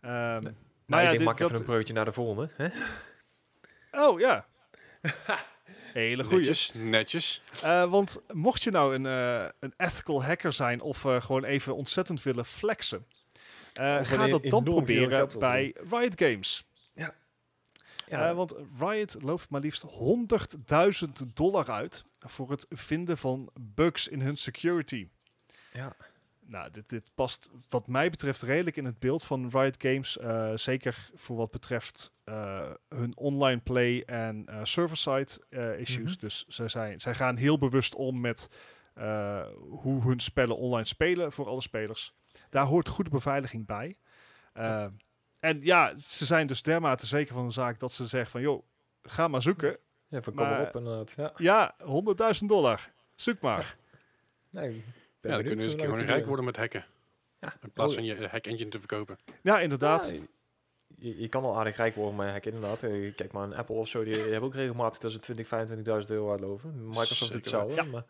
Ehm, Nou, maar ja, ik denk, dit- maak even dat- een breukje naar de volgende. Hè? Oh ja. (laughs) Hele goeie. Netjes, netjes. Eh, want mocht je nou een, eh, een ethical hacker zijn of eh, gewoon even ontzettend willen flexen, eh, ga dat dan proberen bij Riot Games. Ja. Eh, want Riot looft maar liefst 100.000 dollar uit voor het vinden van bugs in hun security. ja. Nou, dit, dit past wat mij betreft redelijk in het beeld van Riot Games. eh, zeker voor wat betreft eh, hun online play en eh server-side issues. Mhm. Dus zij, zijn, zij gaan heel bewust om met hoe hun spellen online spelen voor alle spelers. Daar hoort goede beveiliging bij. En ja, ze zijn dus dermate zeker van de zaak dat ze zeggen van... joh, ga maar zoeken. ja, van kom maar- maar op inderdaad. Ja. Ja, 100.000 dollar. Zoek maar. (laughs) Nee, Ja, dan kunnen we eens een keer gewoon rijk worden met hacken. Ja. In plaats Oh, van je hack engine te verkopen. Ja, inderdaad. Ja, je, je kan al aardig rijk worden met hacken, inderdaad. Eh, Kijk maar, een Apple of zo, die, die hebben ook regelmatig tussen 20, 25.000 euro uitloven. Microsoft doet hetzelfde. wel. Maar,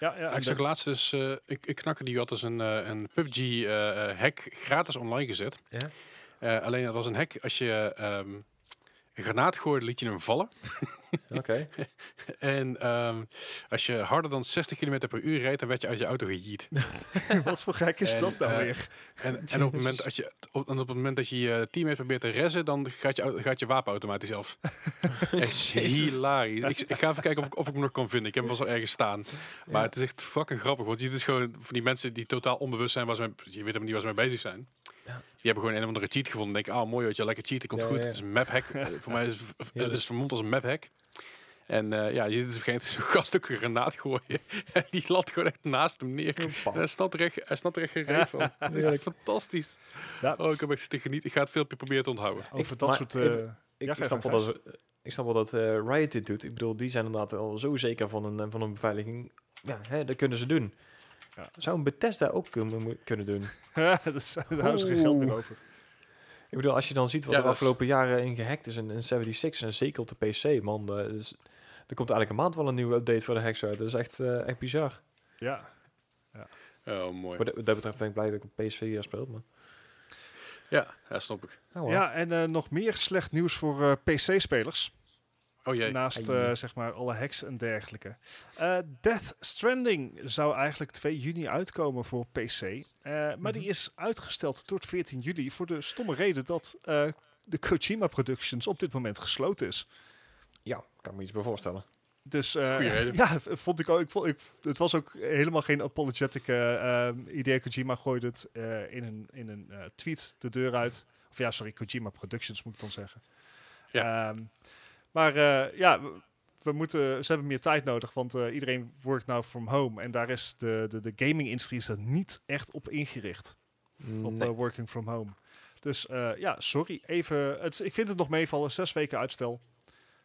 Ja, ja, Ja, ik zag laatst dus, eh, ik, ik knakker die had dus een, eh, een PUBG eh, eh, hack gratis online gezet. Ja. Eh, alleen dat was een hack, als je ehm, een granaat gooide, liet je hem vallen. (laughs) Oké. En ehm, als je harder dan 60 km per uur reed, dan werd je uit je auto gejiet. (laughs) Wat voor gek is En, dat nou eh, weer? En, en op, het moment als je, op, het moment dat je je teammate probeert te rezen, dan gaat je, gaat je wapen automatisch af. (laughs) echt hilarisch. Ik, ik ga even kijken of ik, of ik hem nog kan vinden. Ik heb hem wel zo ergens staan. Maar Ja. het is echt fucking grappig. Want je ziet dus gewoon van die mensen die totaal onbewust zijn. Waar ze mee, je weet helemaal niet waar ze mee bezig zijn. Ja. Die hebben gewoon een of andere cheat gevonden. Dan denk ik, ah mooi, weet je, lekker cheaten, komt Ja, goed. ja. Het is een map hack. (laughs) Eh, Voor mij is het, vermomd als een map hack. En eh, ja, je ziet dus op een gegeven (laughs) gast ook een granaat gooien. (laughs) En die landt gewoon echt naast hem neer. En hij snapt er echt, hij snapt er echt geen reet van. Dat is echt fantastisch. Ja. Oh, ik heb echt zitten genieten. Ik ga het filmpje proberen te onthouden. Over Ik- dat maar soort... even- eh, Ik, Ja, ik, snap wel dat, ik snap wel dat eh, Riot dit doet. Ik bedoel, die zijn inderdaad al zo zeker van een, van een beveiliging. Ja, hè, dat kunnen ze doen. Ja. Zou een Bethesda ook kunnen, doen? (laughs) dat is, daar houden ze geen geld meer over. Ik bedoel, als je dan ziet wat Ja, er is- afgelopen jaren in gehackt is in, in 76 en zeker op de PC, man. eh, er komt eigenlijk een maand wel een nieuwe update voor de hacks uit. Dat is echt, eh, echt bizar. Ja, Oh, mooi. Wat dat- wat dat betreft ben ik blij dat ik op PS4 speel. Maar... Ja, ja, snap ik. Oh, wel. Ja, en eh, nog meer slecht nieuws voor eh, PC-spelers. Oh jee. Naast eh, zeg maar alle hacks en dergelijke. Eh, Death Stranding zou eigenlijk 2 juni uitkomen voor PC. eh, maar die Mhm. is uitgesteld tot 14 juli voor de stomme reden dat eh, de Kojima Productions op dit moment gesloten is. ja, kan me iets bij voorstellen. Dus eh, (laughs) ja, vond ik ook. Ik vond, ik, het was ook helemaal geen apologetic idee. Kojima gooide het eh, in een, in een eh, tweet de deur uit. Of ja, sorry, Kojima Productions moet ik dan zeggen. Ja. Ehm, maar eh, ja, we, we moeten, ze hebben meer tijd nodig, want eh, iedereen workt now from home. En daar is de, de, de gaming-industrie is daar niet echt op ingericht. Op Nee. eh, working from home. Dus eh, ja, sorry. Even, het, ik vind het nog meevallen. Zes weken uitstel.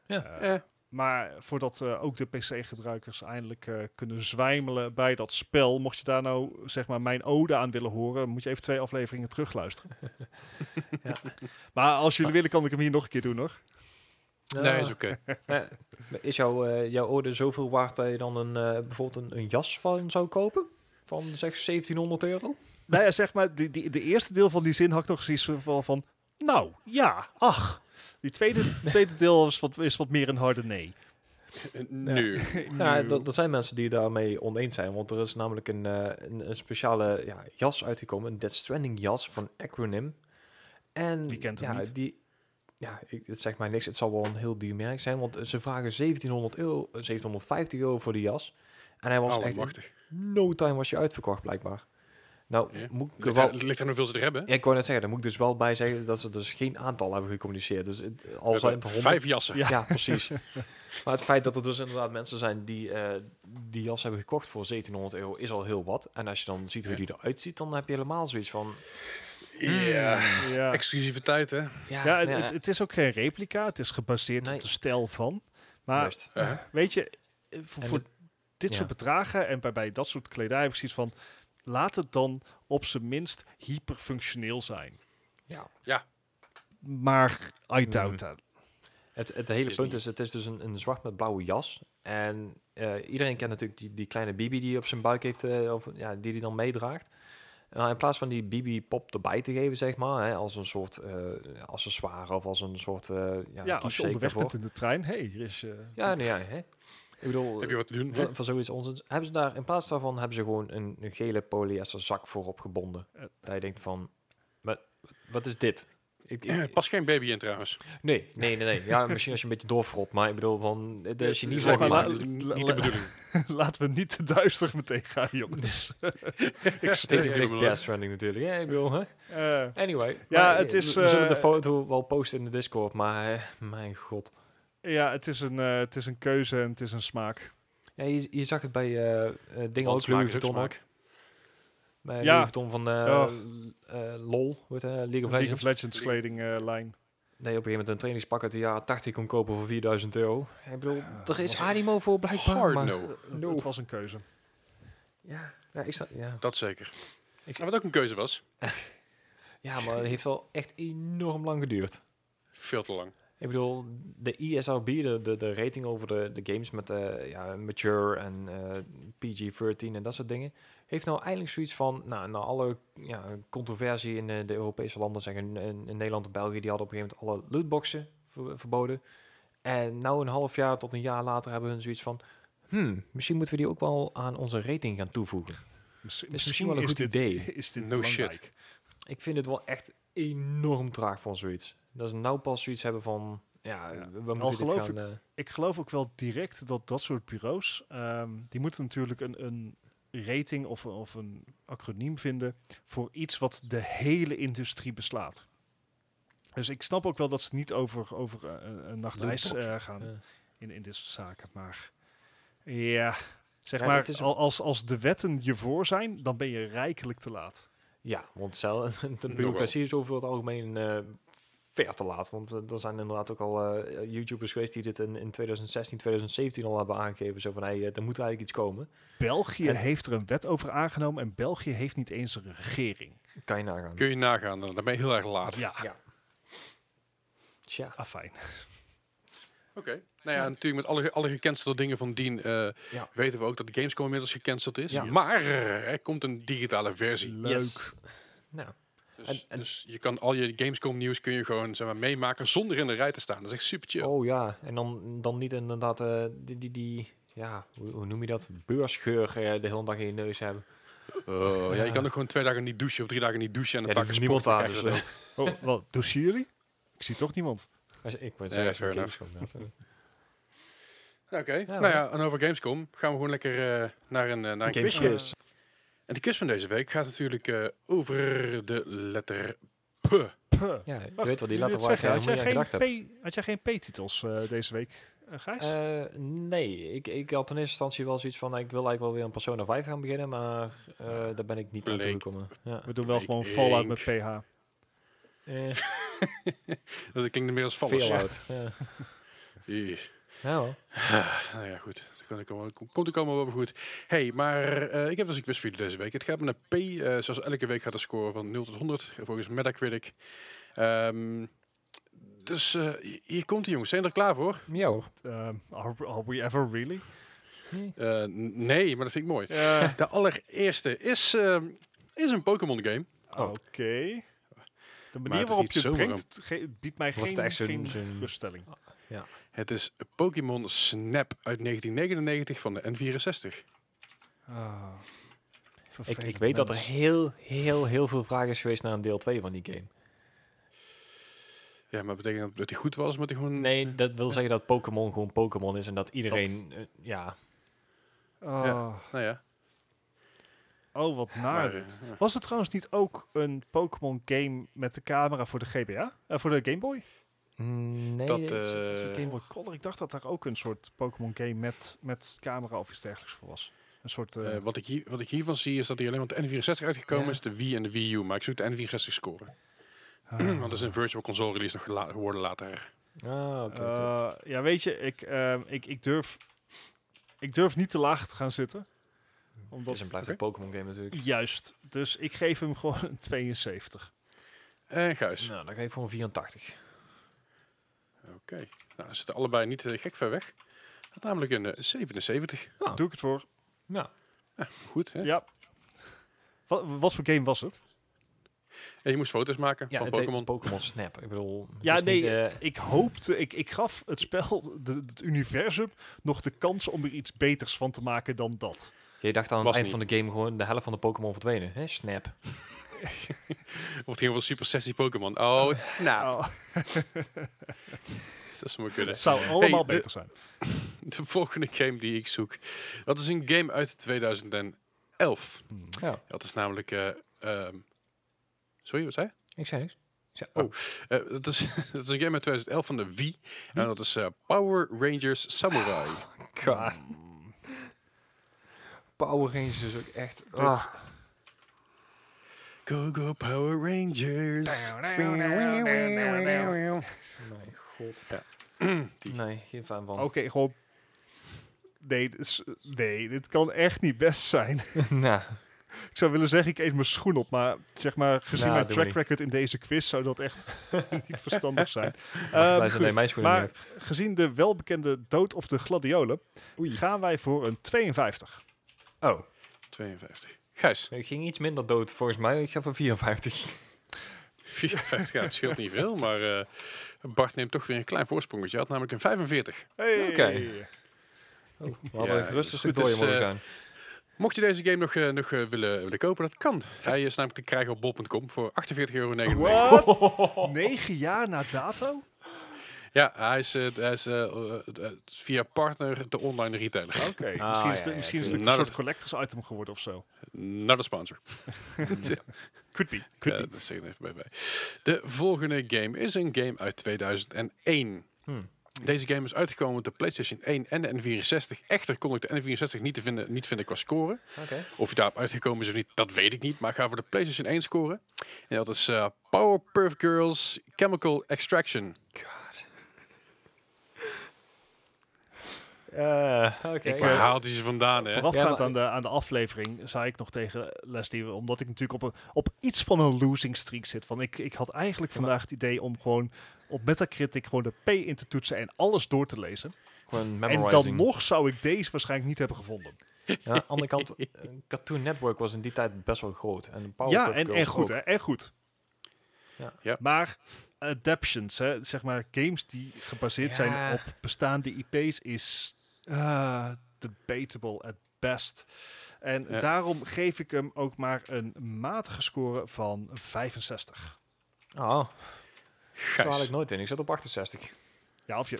Ja. Eh, Eh, maar voordat eh, ook de PC-gebruikers eindelijk eh, kunnen zwijmelen bij dat spel, mocht je daar nou zeg maar mijn ode aan willen horen, moet je even twee afleveringen terugluisteren. (laughs) Ja. (laughs) Maar als jullie willen, kan ik hem hier nog een keer doen hoor. Nee, is oké. (laughs) Eh, is jouw, eh, jouw orde zoveel waard dat je dan een, eh, bijvoorbeeld een, een jas van zou kopen? Van zeg 1700 euro? Nou ja, zeg maar, die, die, de eerste deel van die zin had ik nog zoiets van, van nou ja, ach. Die tweede, (laughs) tweede deel is wat, is wat meer een harde nee. Nu. Ja, (laughs) dat, dat zijn mensen die daarmee oneens zijn. Want er is namelijk een, eh, een, een speciale ja, jas uitgekomen. Een Death Stranding jas van Acronym. En Wie kent hem ja, niet? Die, ja, ik, het zegt mij niks. Het zal wel een heel duur merk zijn. Want ze vragen 1700 euro, 1750 euro voor die jas. En hij was echt in Allemachtig. no time was je uitverkocht blijkbaar. Nou, Ja. moet ik er Ligt wel... Het ligt aan hoeveel ze er hebben. Ja, ik wou net zeggen, daar moet ik dus wel bij zeggen dat ze dus geen aantal hebben gecommuniceerd. Dus het, al zijn hebben het honderd, Vijf jassen. Ja. ja, precies. (laughs) maar het feit dat er dus inderdaad mensen zijn die eh, die jas hebben gekocht voor 1700 euro is al heel wat. En als je dan ziet hoe die eruit ziet, dan heb je helemaal zoiets van... Ja. Ja, Exclusiviteit, hè? Ja, ja het, ja, het, het is ook geen replica, het is gebaseerd Nee. op de stijl van. Maar juist. Uh, weet je, eh, voor, dit ja. soort bedragen en bij, bij dat soort kledij heb ik zoiets van, laat het dan op zijn minst hyperfunctioneel zijn. Ja. Maar I Hmm. doubt that. Het, het hele Is punt niet. is, het is dus een, een zwart met blauwe jas. En eh, iedereen kent natuurlijk die, die kleine Bibi die op zijn buik heeft, eh, of ja, die hij dan meedraagt. Nou, in plaats van die Bibi-pop erbij te geven, zeg maar, hè, als een soort eh, accessoire of als een soort eh ja, Ja, als je onderweg daarvoor. bent in de trein, hé, hier is... eh, Ja, nee, ja, hè. Ik bedoel, heb je wat te doen? van, van zoiets onzin. Hebben ze daar, in plaats daarvan, hebben ze gewoon een, een gele polyester zak voorop gebonden. Dat je denkt van, wat, wat is dit? Ik, ik- Eh, Pas geen baby in trouwens. nee, nee, nee, nee. Ja, misschien als je een beetje doorfrot, maar ik bedoel van, la- Niet de la- bedoeling. (laughs) Laten we niet te duister meteen gaan, jongens. (laughs) ik Tegen steek de helemaal Death Stranding natuurlijk. Ja, ik bedoel, hè? Eh, Anyway. Ja, maar, het eh, is, We, we zullen de foto wel posten in de Discord, maar eh, mijn god. ja, het is, een, eh, het is een keuze en het is een smaak. Ja, je, je zag het bij dingen ook, smaak Louis is ook Vuitton ook. smaak. Bij Ja. Louis Vuitton van eh, eh, LOL, het, eh, League of League Legends. of Legends kledinglijn. Nee, op een gegeven moment een trainingspak uit de jaren 80 kon kopen voor 4000 euro. Ik bedoel, er is animo voor blijkbaar. Hard maar- no. No. Het was een keuze. Ja, ja, ik sta, ja. Dat zeker. Ik- En wat ook een keuze was. (laughs) ja, maar het heeft wel echt enorm lang geduurd. Veel te lang. Ik bedoel, de ESRB, de, de, de rating over de, de games met eh, ja, mature en eh, PG-13 en dat soort dingen, heeft nou eindelijk zoiets van, nou, na alle ja, controversie in de Europese landen, zeggen in, in Nederland en België, die hadden op een gegeven moment alle lootboxen ver- verboden. En nou een half jaar tot een jaar later hebben hun zoiets van, hmm, misschien moeten we die ook wel aan onze rating gaan toevoegen. Misschien, misschien wel een goed dit, idee. (laughs) Is dit No shit. Ik vind het wel echt enorm traag van zoiets. Dat ze nou pas zoiets hebben van, ja, Ja. we Al moeten dit geloof gaan... ik- eh, Ik geloof ook wel direct dat dat soort bureaus, ehm, die moeten natuurlijk een, een rating of, of een acroniem vinden voor iets wat de hele industrie beslaat. Dus ik snap ook wel dat ze niet over, over eh, een, een nacht ijs Lootbox. eh, gaan ja. in, in dit soort zaken. Maar ja, zeg Ja, maar, als, als de wetten je voor zijn, dan ben je rijkelijk te laat. Ja, want cel, (laughs) de bureaucratie is over het algemeen ver te laat. Want eh, er zijn inderdaad ook al eh, YouTubers geweest die dit in, in 2016, 2017 al hebben aangegeven. Zo van, hey, eh, er moet eigenlijk iets komen. België En- heeft er een wet over aangenomen en België heeft niet eens een regering. Kan je nagaan. Kun je nagaan. Dan ben je heel erg laat. Ja, Ja. Tja. afijn. Oké. Nou ja, natuurlijk met alle, alle gecancelde dingen van dien eh, Ja. weten we ook dat de Gamescom inmiddels gecanceld is. Ja. Maar er komt een digitale versie. Leuk. Yes. Nou, Dus, En- en- dus je kan al je Gamescom nieuws kun je gewoon zeg maar, meemaken zonder in de rij te staan. Dat is echt super chill. oh ja, en dan, dan niet inderdaad eh, die, die, die, ja, hoe, hoe noem je dat? Beursgeur eh, de hele dag in je neus hebben. Oh, ja. je Ja. kan nog gewoon twee dagen niet douchen of drie dagen niet douchen en Ja, een paar is keer niemand dan je dus, ook. Oh, wat douchen jullie? Ik zie toch niemand. Als- Ik word Ja, zeggen. Gamescom eh. Oké, Ja, nou ja, en over Gamescom gaan we gewoon lekker eh, naar een, eh, naar een quizje. quiz. En de quiz van deze week gaat natuurlijk eh, over de letter P. Puh. Ja, je Wacht, weet wel, die letter waar ik zeggen. helemaal had, niet jij aan gedacht heb. geen P- had jij geen P-titels eh, deze week, uh, Gijs? Eh, nee, ik, ik had in eerste instantie wel zoiets van, ik wil eigenlijk wel weer een Persona 5 gaan beginnen, maar eh, daar ben ik niet aan toegekomen. Ja. We doen wel gewoon Fallout met PH. Eh, (laughs) Dat klinkt meer als. Fallout. (laughs) Ja. Hoor. nou ja, goed. Kan ik allemaal, kom- komt ook allemaal wel goed. hey, maar eh, ik heb dus een quiz voor jullie deze week. Het gaat met een P. eh, zoals elke week gaat de score van 0 tot 100. Volgens Metacritic. Ehm dus eh, hi- hier komt hij jongens. Zijn jullie er klaar voor? Ja hoor. Um, are, are we ever really? Nee. Eh, nee, maar dat vind ik mooi. Ja. (laughs) De allereerste is, is een Pokémon game. Oh. Oké. De het manier waarop niet je het brengt, biedt mij geen, geen geruststelling. Het is Pokémon Snap uit 1999 van de N64. Ah, Ik, ik weet dat er heel, heel, heel veel vragen is geweest naar een deel 2 van die game. Ja, maar betekent dat dat hij goed was? Moet hij gewoon... Nee, dat wil zeggen dat Pokémon gewoon Pokémon is en dat iedereen, eh, ja, Ah, Nou ja. Oh, wat naar. Maar, eh, ja. Was het trouwens niet ook een Pokémon game met de camera voor de GBA? Eh, voor de Game Boy? Mm, nee, Dat, het- eh, het Game Boy Color? Ik dacht dat daar ook een soort Pokémon game met, met camera of iets dergelijks voor was. Een soort... eh, Eh, wat, ik hier, wat ik hiervan zie is dat hij alleen op de N64 uitgekomen is, de Wii en de Wii U. Maar ik zoek de N64 scoren. (clears throat) ah. Want dat is een virtual console release nog gela- geworden later. Ah, oké. Eh, ja, weet je, ik, ehm, ik, ik, durf, ik durf niet te laag te gaan zitten. het Omdat, is en blijft oké. een Pokémon game natuurlijk. Juist. Dus ik geef hem (laughs) gewoon een 72. En Gijs. Nou, dan ga ik voor een 84. Oké. Nou, ze zitten allebei niet eh, gek ver weg. Namelijk een eh, 77. Ah, Doe ik het voor. ja. Goed, hè? Ja. Wat, wat voor game was het? En je moest foto's maken Ja, van Pokémon. Pokémon Snap. Ik bedoel, Ja, nee, niet, eh, ik hoopte, ik, ik gaf het spel, de, het universum, nog de kans om er iets beters van te maken dan dat. je dacht aan het was eind niet. van de game gewoon de helft van de Pokémon verdwenen. Hè? Snap. Of het ging over Super Sessie Pokémon. Oh, snap. Oh, Dat zou maar kunnen. het zou allemaal beter zijn. (laughs) De volgende game die ik zoek. Dat is een game uit 2011. Hmm. Ja, Dat is namelijk... eh, ehm, sorry, wat zei je? ik zei niks. Oh. oh, Eh, dat, is, (laughs) dat is een game uit 2011 van de Wii. En dat is eh, Power Rangers Samurai. God. Power Rangers is ook echt... ah. Go, go, Power Rangers. Mijn god. Nee, geen fan van. Oké, gewoon... Nee, dit is- nee, dit kan echt niet best zijn. (laughs) nou, Ik zou willen zeggen, ik eet mijn schoen op, maar zeg maar, gezien Nou, mijn doe track niet. record in deze quiz zou dat echt (laughs) niet verstandig zijn. (laughs) wij Ehm, zijn goed, nee, mijn schoenen maar niet. gezien de welbekende dood of de gladiolen, Oei. gaan wij voor een 52. Oh, 52. Gijs. ik ging iets minder dood volgens mij. Ik ga voor 54. 54, ja, het scheelt niet veel, maar eh, Bart neemt toch weer een klein voorsprongetje. Hij had namelijk een 45. Hey. Oké. Oh, we hadden Ja, gerust een goed, dus, mogen eh, zijn. Mocht je deze game nog, eh, nog willen, willen kopen, dat kan. Hij is namelijk te krijgen op bol.com voor 48,99 euro. Wat? (laughs) Negen jaar na dato? Ja, hij is, eh, hij is eh, eh, via partner de online retailer. Oké, Ah, misschien is ja, misschien is het een soort collectors item geworden of zo. Not a sponsor. (laughs) Could be, could Ja, be. dat zeg ik even bij. bij. De volgende game is een game uit 2001. Hmm. Deze game is uitgekomen op de PlayStation 1 en de N64. Echter kon ik de N64 niet, te vinden, niet vinden qua scoren. Oké. Of je daarop uitgekomen is of niet, dat weet ik niet. Maar ik ga voor de PlayStation 1 scoren. En dat is eh, Powerpuff Girls Chemical Extraction. God. Eh, Oké. Ik, Waar eh, haalt hij ze vandaan, hè? Voorafgaand maar- aan, de, aan de aflevering zei ik nog tegen Leslie, omdat ik natuurlijk op, een, op iets van een losing streak zit. Van ik, ik had eigenlijk Ja, maar- vandaag het idee om gewoon op Metacritic gewoon de P in te toetsen en alles door te lezen. Gewoon En memorizing. dan nog zou ik deze waarschijnlijk niet hebben gevonden. Ja, aan de andere kant, eh, Cartoon Network was in die tijd best wel groot. En ja, en, en goed, hè, en goed. Ja. Ja. Maar adaptions, hè, zeg maar games die gebaseerd zijn op bestaande IP's, is ah, debatable at best. En Ja. daarom geef ik hem ook maar een matige score van 65. Oh, zo haal ik nooit in. Ik zit op 68. Ja, of je...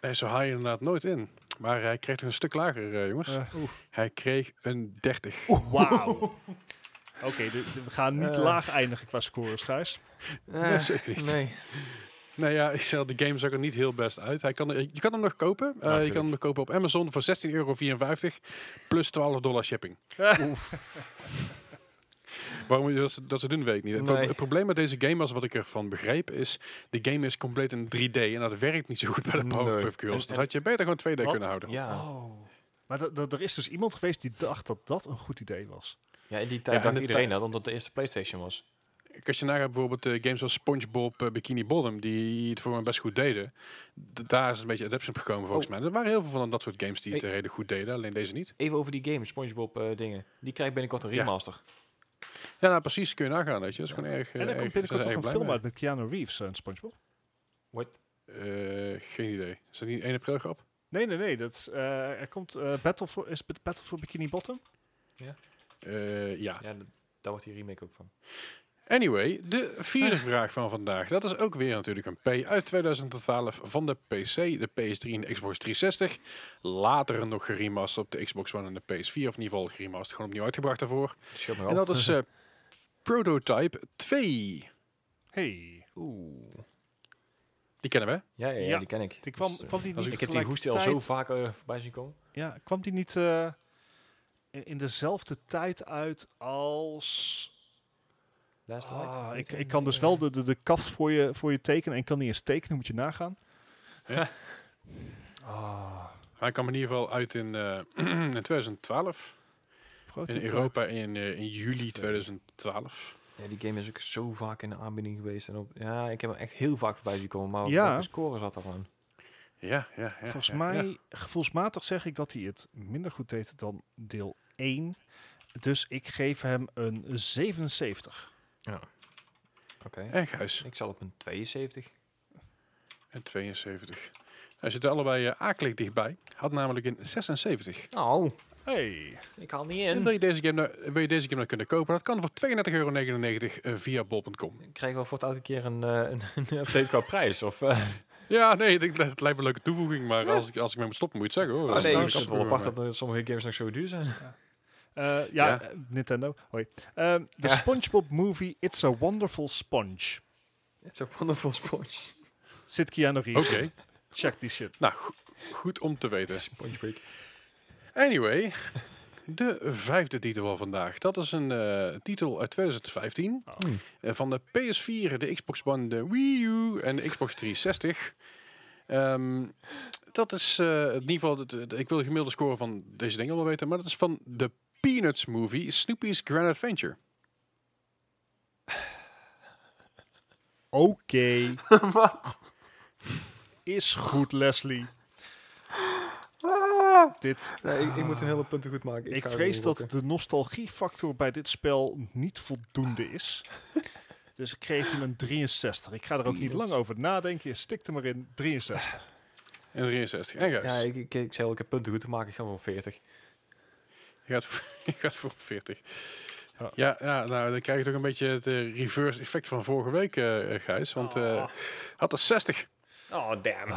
Nee, zo haal je inderdaad nooit in. Maar hij kreeg toch een stuk lager, eh, jongens. eh, Hij kreeg een 30. Wauw. (laughs) Oké, de- de- we gaan niet Eh. laag eindigen qua scores, Gijs. Nee, zeker niet. Nee. Nou ja, (laughs) ik zeg, de game zag er niet heel best uit. Hij kan, je kan hem nog kopen. Eh, je kan hem nog kopen op Amazon voor 16,54 euro plus 12 dollar shipping. (laughs) Waarom je dat, ze- dat ze doen, weet ik niet. Het, pro- Nee. het probleem met deze game, was wat ik ervan begreep, is de game is compleet in 3D en dat werkt niet zo goed bij de Nee. Powerpuff Girls. Dat had je beter gewoon 2D Wat? kunnen houden. Ja. Oh. Maar er is dus iemand geweest die dacht dat dat een goed idee was. ja, in die Ja, tijd en dacht de iedereen dat, omdat het de eerste Playstation was. Als je nagaat bijvoorbeeld eh, games zoals SpongeBob eh, Bikini Bottom, die het voor me best goed deden. d- daar is een beetje adaptation op gekomen volgens Oh. mij. Er waren heel veel van dat soort games die het Hey. eh, redelijk goed deden, alleen deze niet. Even over die game, SpongeBob eh, dingen. Die krijgt binnenkort een Ja. remaster. Ja, nou precies, kun je nagaan, weet je. Dat is gewoon erg. en er erg- komt binnenkort ook een film uit met Keanu Reeves en SpongeBob. What? Eh, geen idee. Is dat niet 1 april grap? Nee, nee, nee. Dat is, eh, er komt Battle for, is Battle for Bikini Bottom? Eh, ja. Ja, d- daar wordt die remake ook van. Anyway, de vierde vraag van vandaag. Dat is ook weer natuurlijk een P uit 2012 van de PC, de PS3 en de Xbox 360. Later nog geremasterd op de Xbox One en de PS4. Of in ieder geval geremasterd, gewoon opnieuw uitgebracht daarvoor. En dat is (laughs) eh, Prototype 2. Hey, Oeh. Die kennen we. Ja, ja, ja, Ja. die ken ik. die kwam, Dus, eh, kwam die als niet ik heb die hoestie al zo vaak eh, voorbij zien komen. Ja, kwam die niet eh, in dezelfde tijd uit als... Last Light. Ah, ik, ik kan dus wel de, de, de kaft voor je, voor je tekenen en ik kan niet eens tekenen, moet je nagaan. Ja. Ah, Hij kwam in ieder geval uit in, eh, (clears throat) in 2012. In. Europa in, eh, in juli 2012. Ja, die game is ook zo vaak in de aanbieding geweest. En op, ja, ik heb hem echt heel vaak voorbij zien komen. Maar Ja. welke score zat daarvan? Ja, ja, ja. Volgens ja, mij, ja. gevoelsmatig zeg ik dat hij het minder goed deed dan deel 1. Dus ik geef hem een 77. Oké. En Gijs. Ik zat op een 72. En 72. Hij zitten allebei uh, akelig dichtbij. Had namelijk een 76. Oh, Hey, ik haal niet En in. wil je deze game, nou- wil je deze game nou kunnen kopen? Dat kan voor 32,99 euro eh, via bol.com. Ik krijg wel voor het elke keer een, eh, een, (laughs) een update qua prijs. Of, eh, Ja, nee, ik- het lijkt me een leuke toevoeging. Maar als, ik, als ik mee moet stoppen, moet je het zeggen. Hoor. oh, nee, Dat ik is vind het wel apart dat sommige games nog zo duur zijn. Eh, ja, Ja. eh, Nintendo. Hoi. Ehm, de Ja. SpongeBob movie It's a Wonderful Sponge. Is ook wonderful sponge. Zit Keanu Reeves. Oké. Check die shit. nou, go- goed om te weten. Sponge break. Anyway, de vijfde titel van vandaag. Dat is een eh, titel uit 2015. Hmm. eh, van de PS4, de Xbox One, de Wii U en de Xbox 360. Ehm, dat is eh, in ieder geval, de- de- ik wil de gemiddelde score van deze dingen wel weten, maar dat is van de Peanuts movie, Snoopy's Grand Adventure. (sighs) Oké. (laughs) Is goed, Leslie. Dit, Nee, ik, ik moet een hele punten goed maken. ik ga vrees dat de nostalgiefactor bij dit spel niet voldoende is. Dus ik geef hem een 63. Ik ga er ook niet lang over nadenken. Stik er maar in. 63. (laughs) En 63. En Ja, ik, ik, ik zei al, ik heb punten goed te maken. Ik ga wel 40. Je, gaat voor, (laughs) je gaat voor 40. Ja. Ja, ja, nou dan krijg je toch een beetje het eh, reverse effect van vorige week, eh, Gijs. Want eh Ah. had er 60. Oh, damn.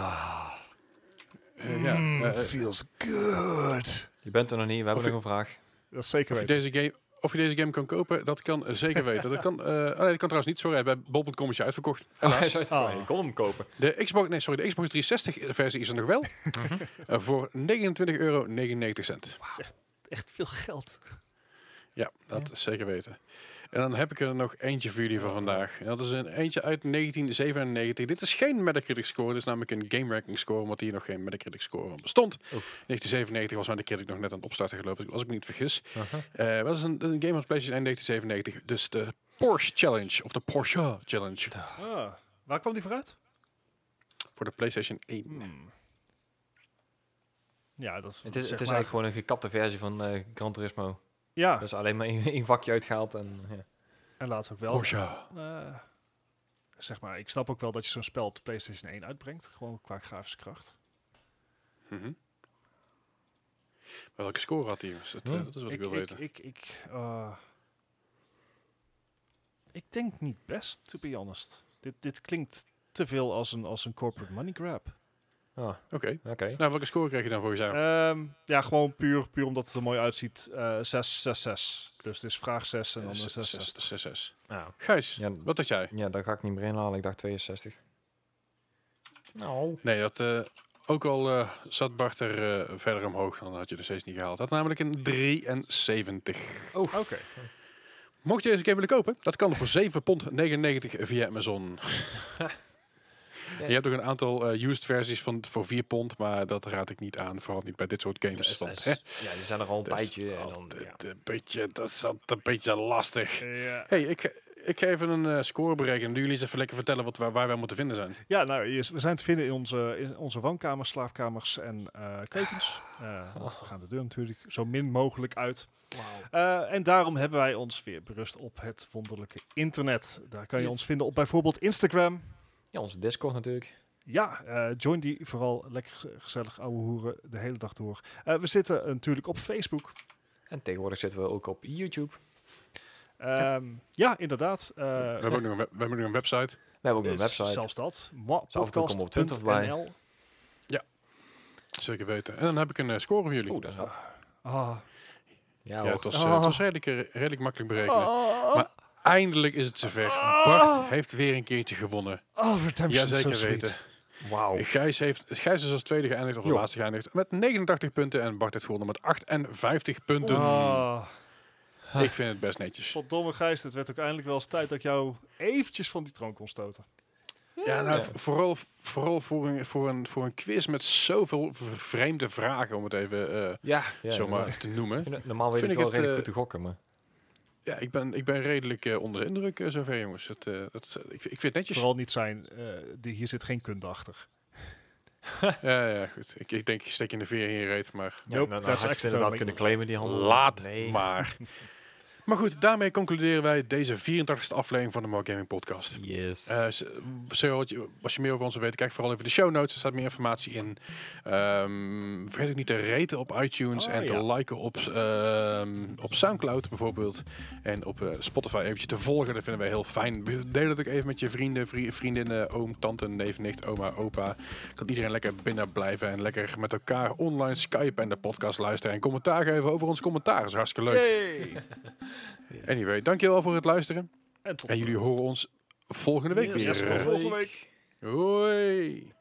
Eh, ja, Mm, feels good. Je bent er nog niet. We hebben Of nog een vraag. Dat is zeker Of je, weten. deze game, of je deze game kan kopen, dat kan zeker (laughs) weten. Dat kan, eh, oh nee, dat kan trouwens niet. Sorry, bij bol.com is je uitverkocht. Oh, hij Helaas. is uitverkocht. Ah. Je kon hem kopen. De Xbox, nee, sorry, de Xbox 360 versie is er nog wel. (laughs) Voor 29,99 euro. Echt veel geld. Ja, dat is zeker weten. En dan heb ik er nog eentje voor jullie van vandaag. En dat is een eentje uit 1997. Dit is geen Metacritic score, dit is namelijk een game ranking score, omdat hier nog geen Metacritic score van bestond. 1997 was Metacritic nog net aan het opstarten geloof ik, als ik me niet vergis. Eh dat is een, een game van PlayStation 1 1997. Dus de Porsche Challenge, of de Porsche Challenge, Ah, waar kwam die vooruit? voor de PlayStation 1. Hmm. Ja, dat is, Het is, zeg het is maar- eigenlijk gewoon een gekapte versie van eh Gran Turismo. Ja, Dus alleen maar één, (laughs) vakje uitgehaald en ja. en laat ook wel. Porsche. eh, zeg maar, ik snap ook wel dat je zo'n spel op de PlayStation 1 uitbrengt. Gewoon qua grafische kracht. Mhm. Maar welke score had hij? Dat, eh, dat is wat ik, ik, wil ik, weten. ik, ik, eh, ik denk niet best, to be honest. Dit, dit klinkt te veel als een, als een corporate money grab. Ah, Oké. oké. Nou, welke score kreeg je dan voor jezelf? Ehm, ja, gewoon puur, puur omdat het er mooi uitziet. eh 6, 6, 6. Dus het is vraag 6 en dan Eh, een zes- 6, zes- 6. zes- zes. Nou, Gijs, Ja, wat dacht jij? ja, daar ga ik niet meer inhalen. Ik dacht 62. Nou. Nee, dat, eh, ook al eh, zat Bart er eh, verder omhoog, dan had je er steeds niet gehaald. Had namelijk een 73. Oké. Mocht je deze game willen kopen, dat kan voor 7,99 pond via Amazon. (laughs) Je hebt ook een aantal eh, used versies van voor 4 pond, maar dat raad ik niet aan, vooral niet bij dit soort games. want, is- ja, die zijn er al een dat tijdje. En dan, ja. een beetje, dat is altijd een beetje lastig. Ja. hey, ik, ik ga even een eh, score berekenen. Doen jullie eens even lekker vertellen wat, waar, waar wij moeten vinden zijn? Ja, nou, we zijn te vinden in onze, in onze woonkamers, slaapkamers en eh keukens. Eh, want we gaan de deur natuurlijk zo min mogelijk uit. Eh, en daarom hebben wij ons weer berust op het wonderlijke internet. Daar kan je Yes. ons vinden op bijvoorbeeld Instagram. Ja, onze Discord natuurlijk. Ja, eh, join die vooral lekker gez- gezellig ouwe hoeren de hele dag door. Eh, we zitten natuurlijk op Facebook. En tegenwoordig zitten we ook op YouTube. Ehm, ja, inderdaad. eh, we, hebben ook nog een, we hebben nog een website. We hebben ook een website. Zelfs dat. we op Twitter voorbij. Podcast.nl. Zeker weten. En dan heb ik een score voor jullie. Oeh, dat is hard. Ah. Ja, ja, het was, Oh. het was redelijk, redelijk makkelijk berekenen. Ah. Maar eindelijk is het zover. Ah. Bart heeft weer een keertje gewonnen. Oh, redemption. Jazeker so sweet. weten. Wauw. Gijs, heeft, Gijs is als tweede geëindigd, of de Jo. laatste geëindigd, met 89 punten. En Bart heeft gewonnen met 58 punten. Ah, Ik vind het best netjes. verdomme Gijs, het werd ook eindelijk wel eens tijd dat ik jou eventjes van die troon kon stoten. Ja, nou, vooral, vooral voor, een, voor, een, voor een quiz met zoveel vreemde vragen, om het even eh Ja, ja zomaar ja. te noemen. Normaal weet Vind ik ik wel het, redelijk eh, goed te gokken, maar... Ja, ik ben, ik ben redelijk eh, onder de indruk eh, zover, jongens. Het, eh, dat, ik, ik vind het netjes. Vooral niet zijn, eh, die, hier zit geen kunde achter. (laughs) Ja, ja, goed. Ik, ik denk, ik steek in de veer in je reet, maar Ja, Nope, nou, that's dan had je het extra inderdaad kunnen claimen, die handel. laat nee. maar. (laughs) Maar goed, daarmee concluderen wij deze 84e aflevering van de More Gaming Podcast. Yes. Je- als je meer over ons wil weten, kijk vooral even de show notes. Er staat meer informatie in. Ehm, vergeet ook niet te raten op iTunes Oh, en te liken op, ehm, op Soundcloud bijvoorbeeld. En op eh, Spotify eventjes te volgen. Dat vinden wij heel fijn. Deel het ook even met je vrienden, vri- vriendinnen, oom, tante, neef, nicht, oma, opa. Kan iedereen lekker binnen blijven en lekker met elkaar online Skype en de podcast luisteren. En commentaar geven over ons commentaar. Is hartstikke leuk. Yay! (laughs) Anyway, dankjewel voor het luisteren. En tot En jullie horen ons volgende week Yes, weer. tot volgende week. Hoi.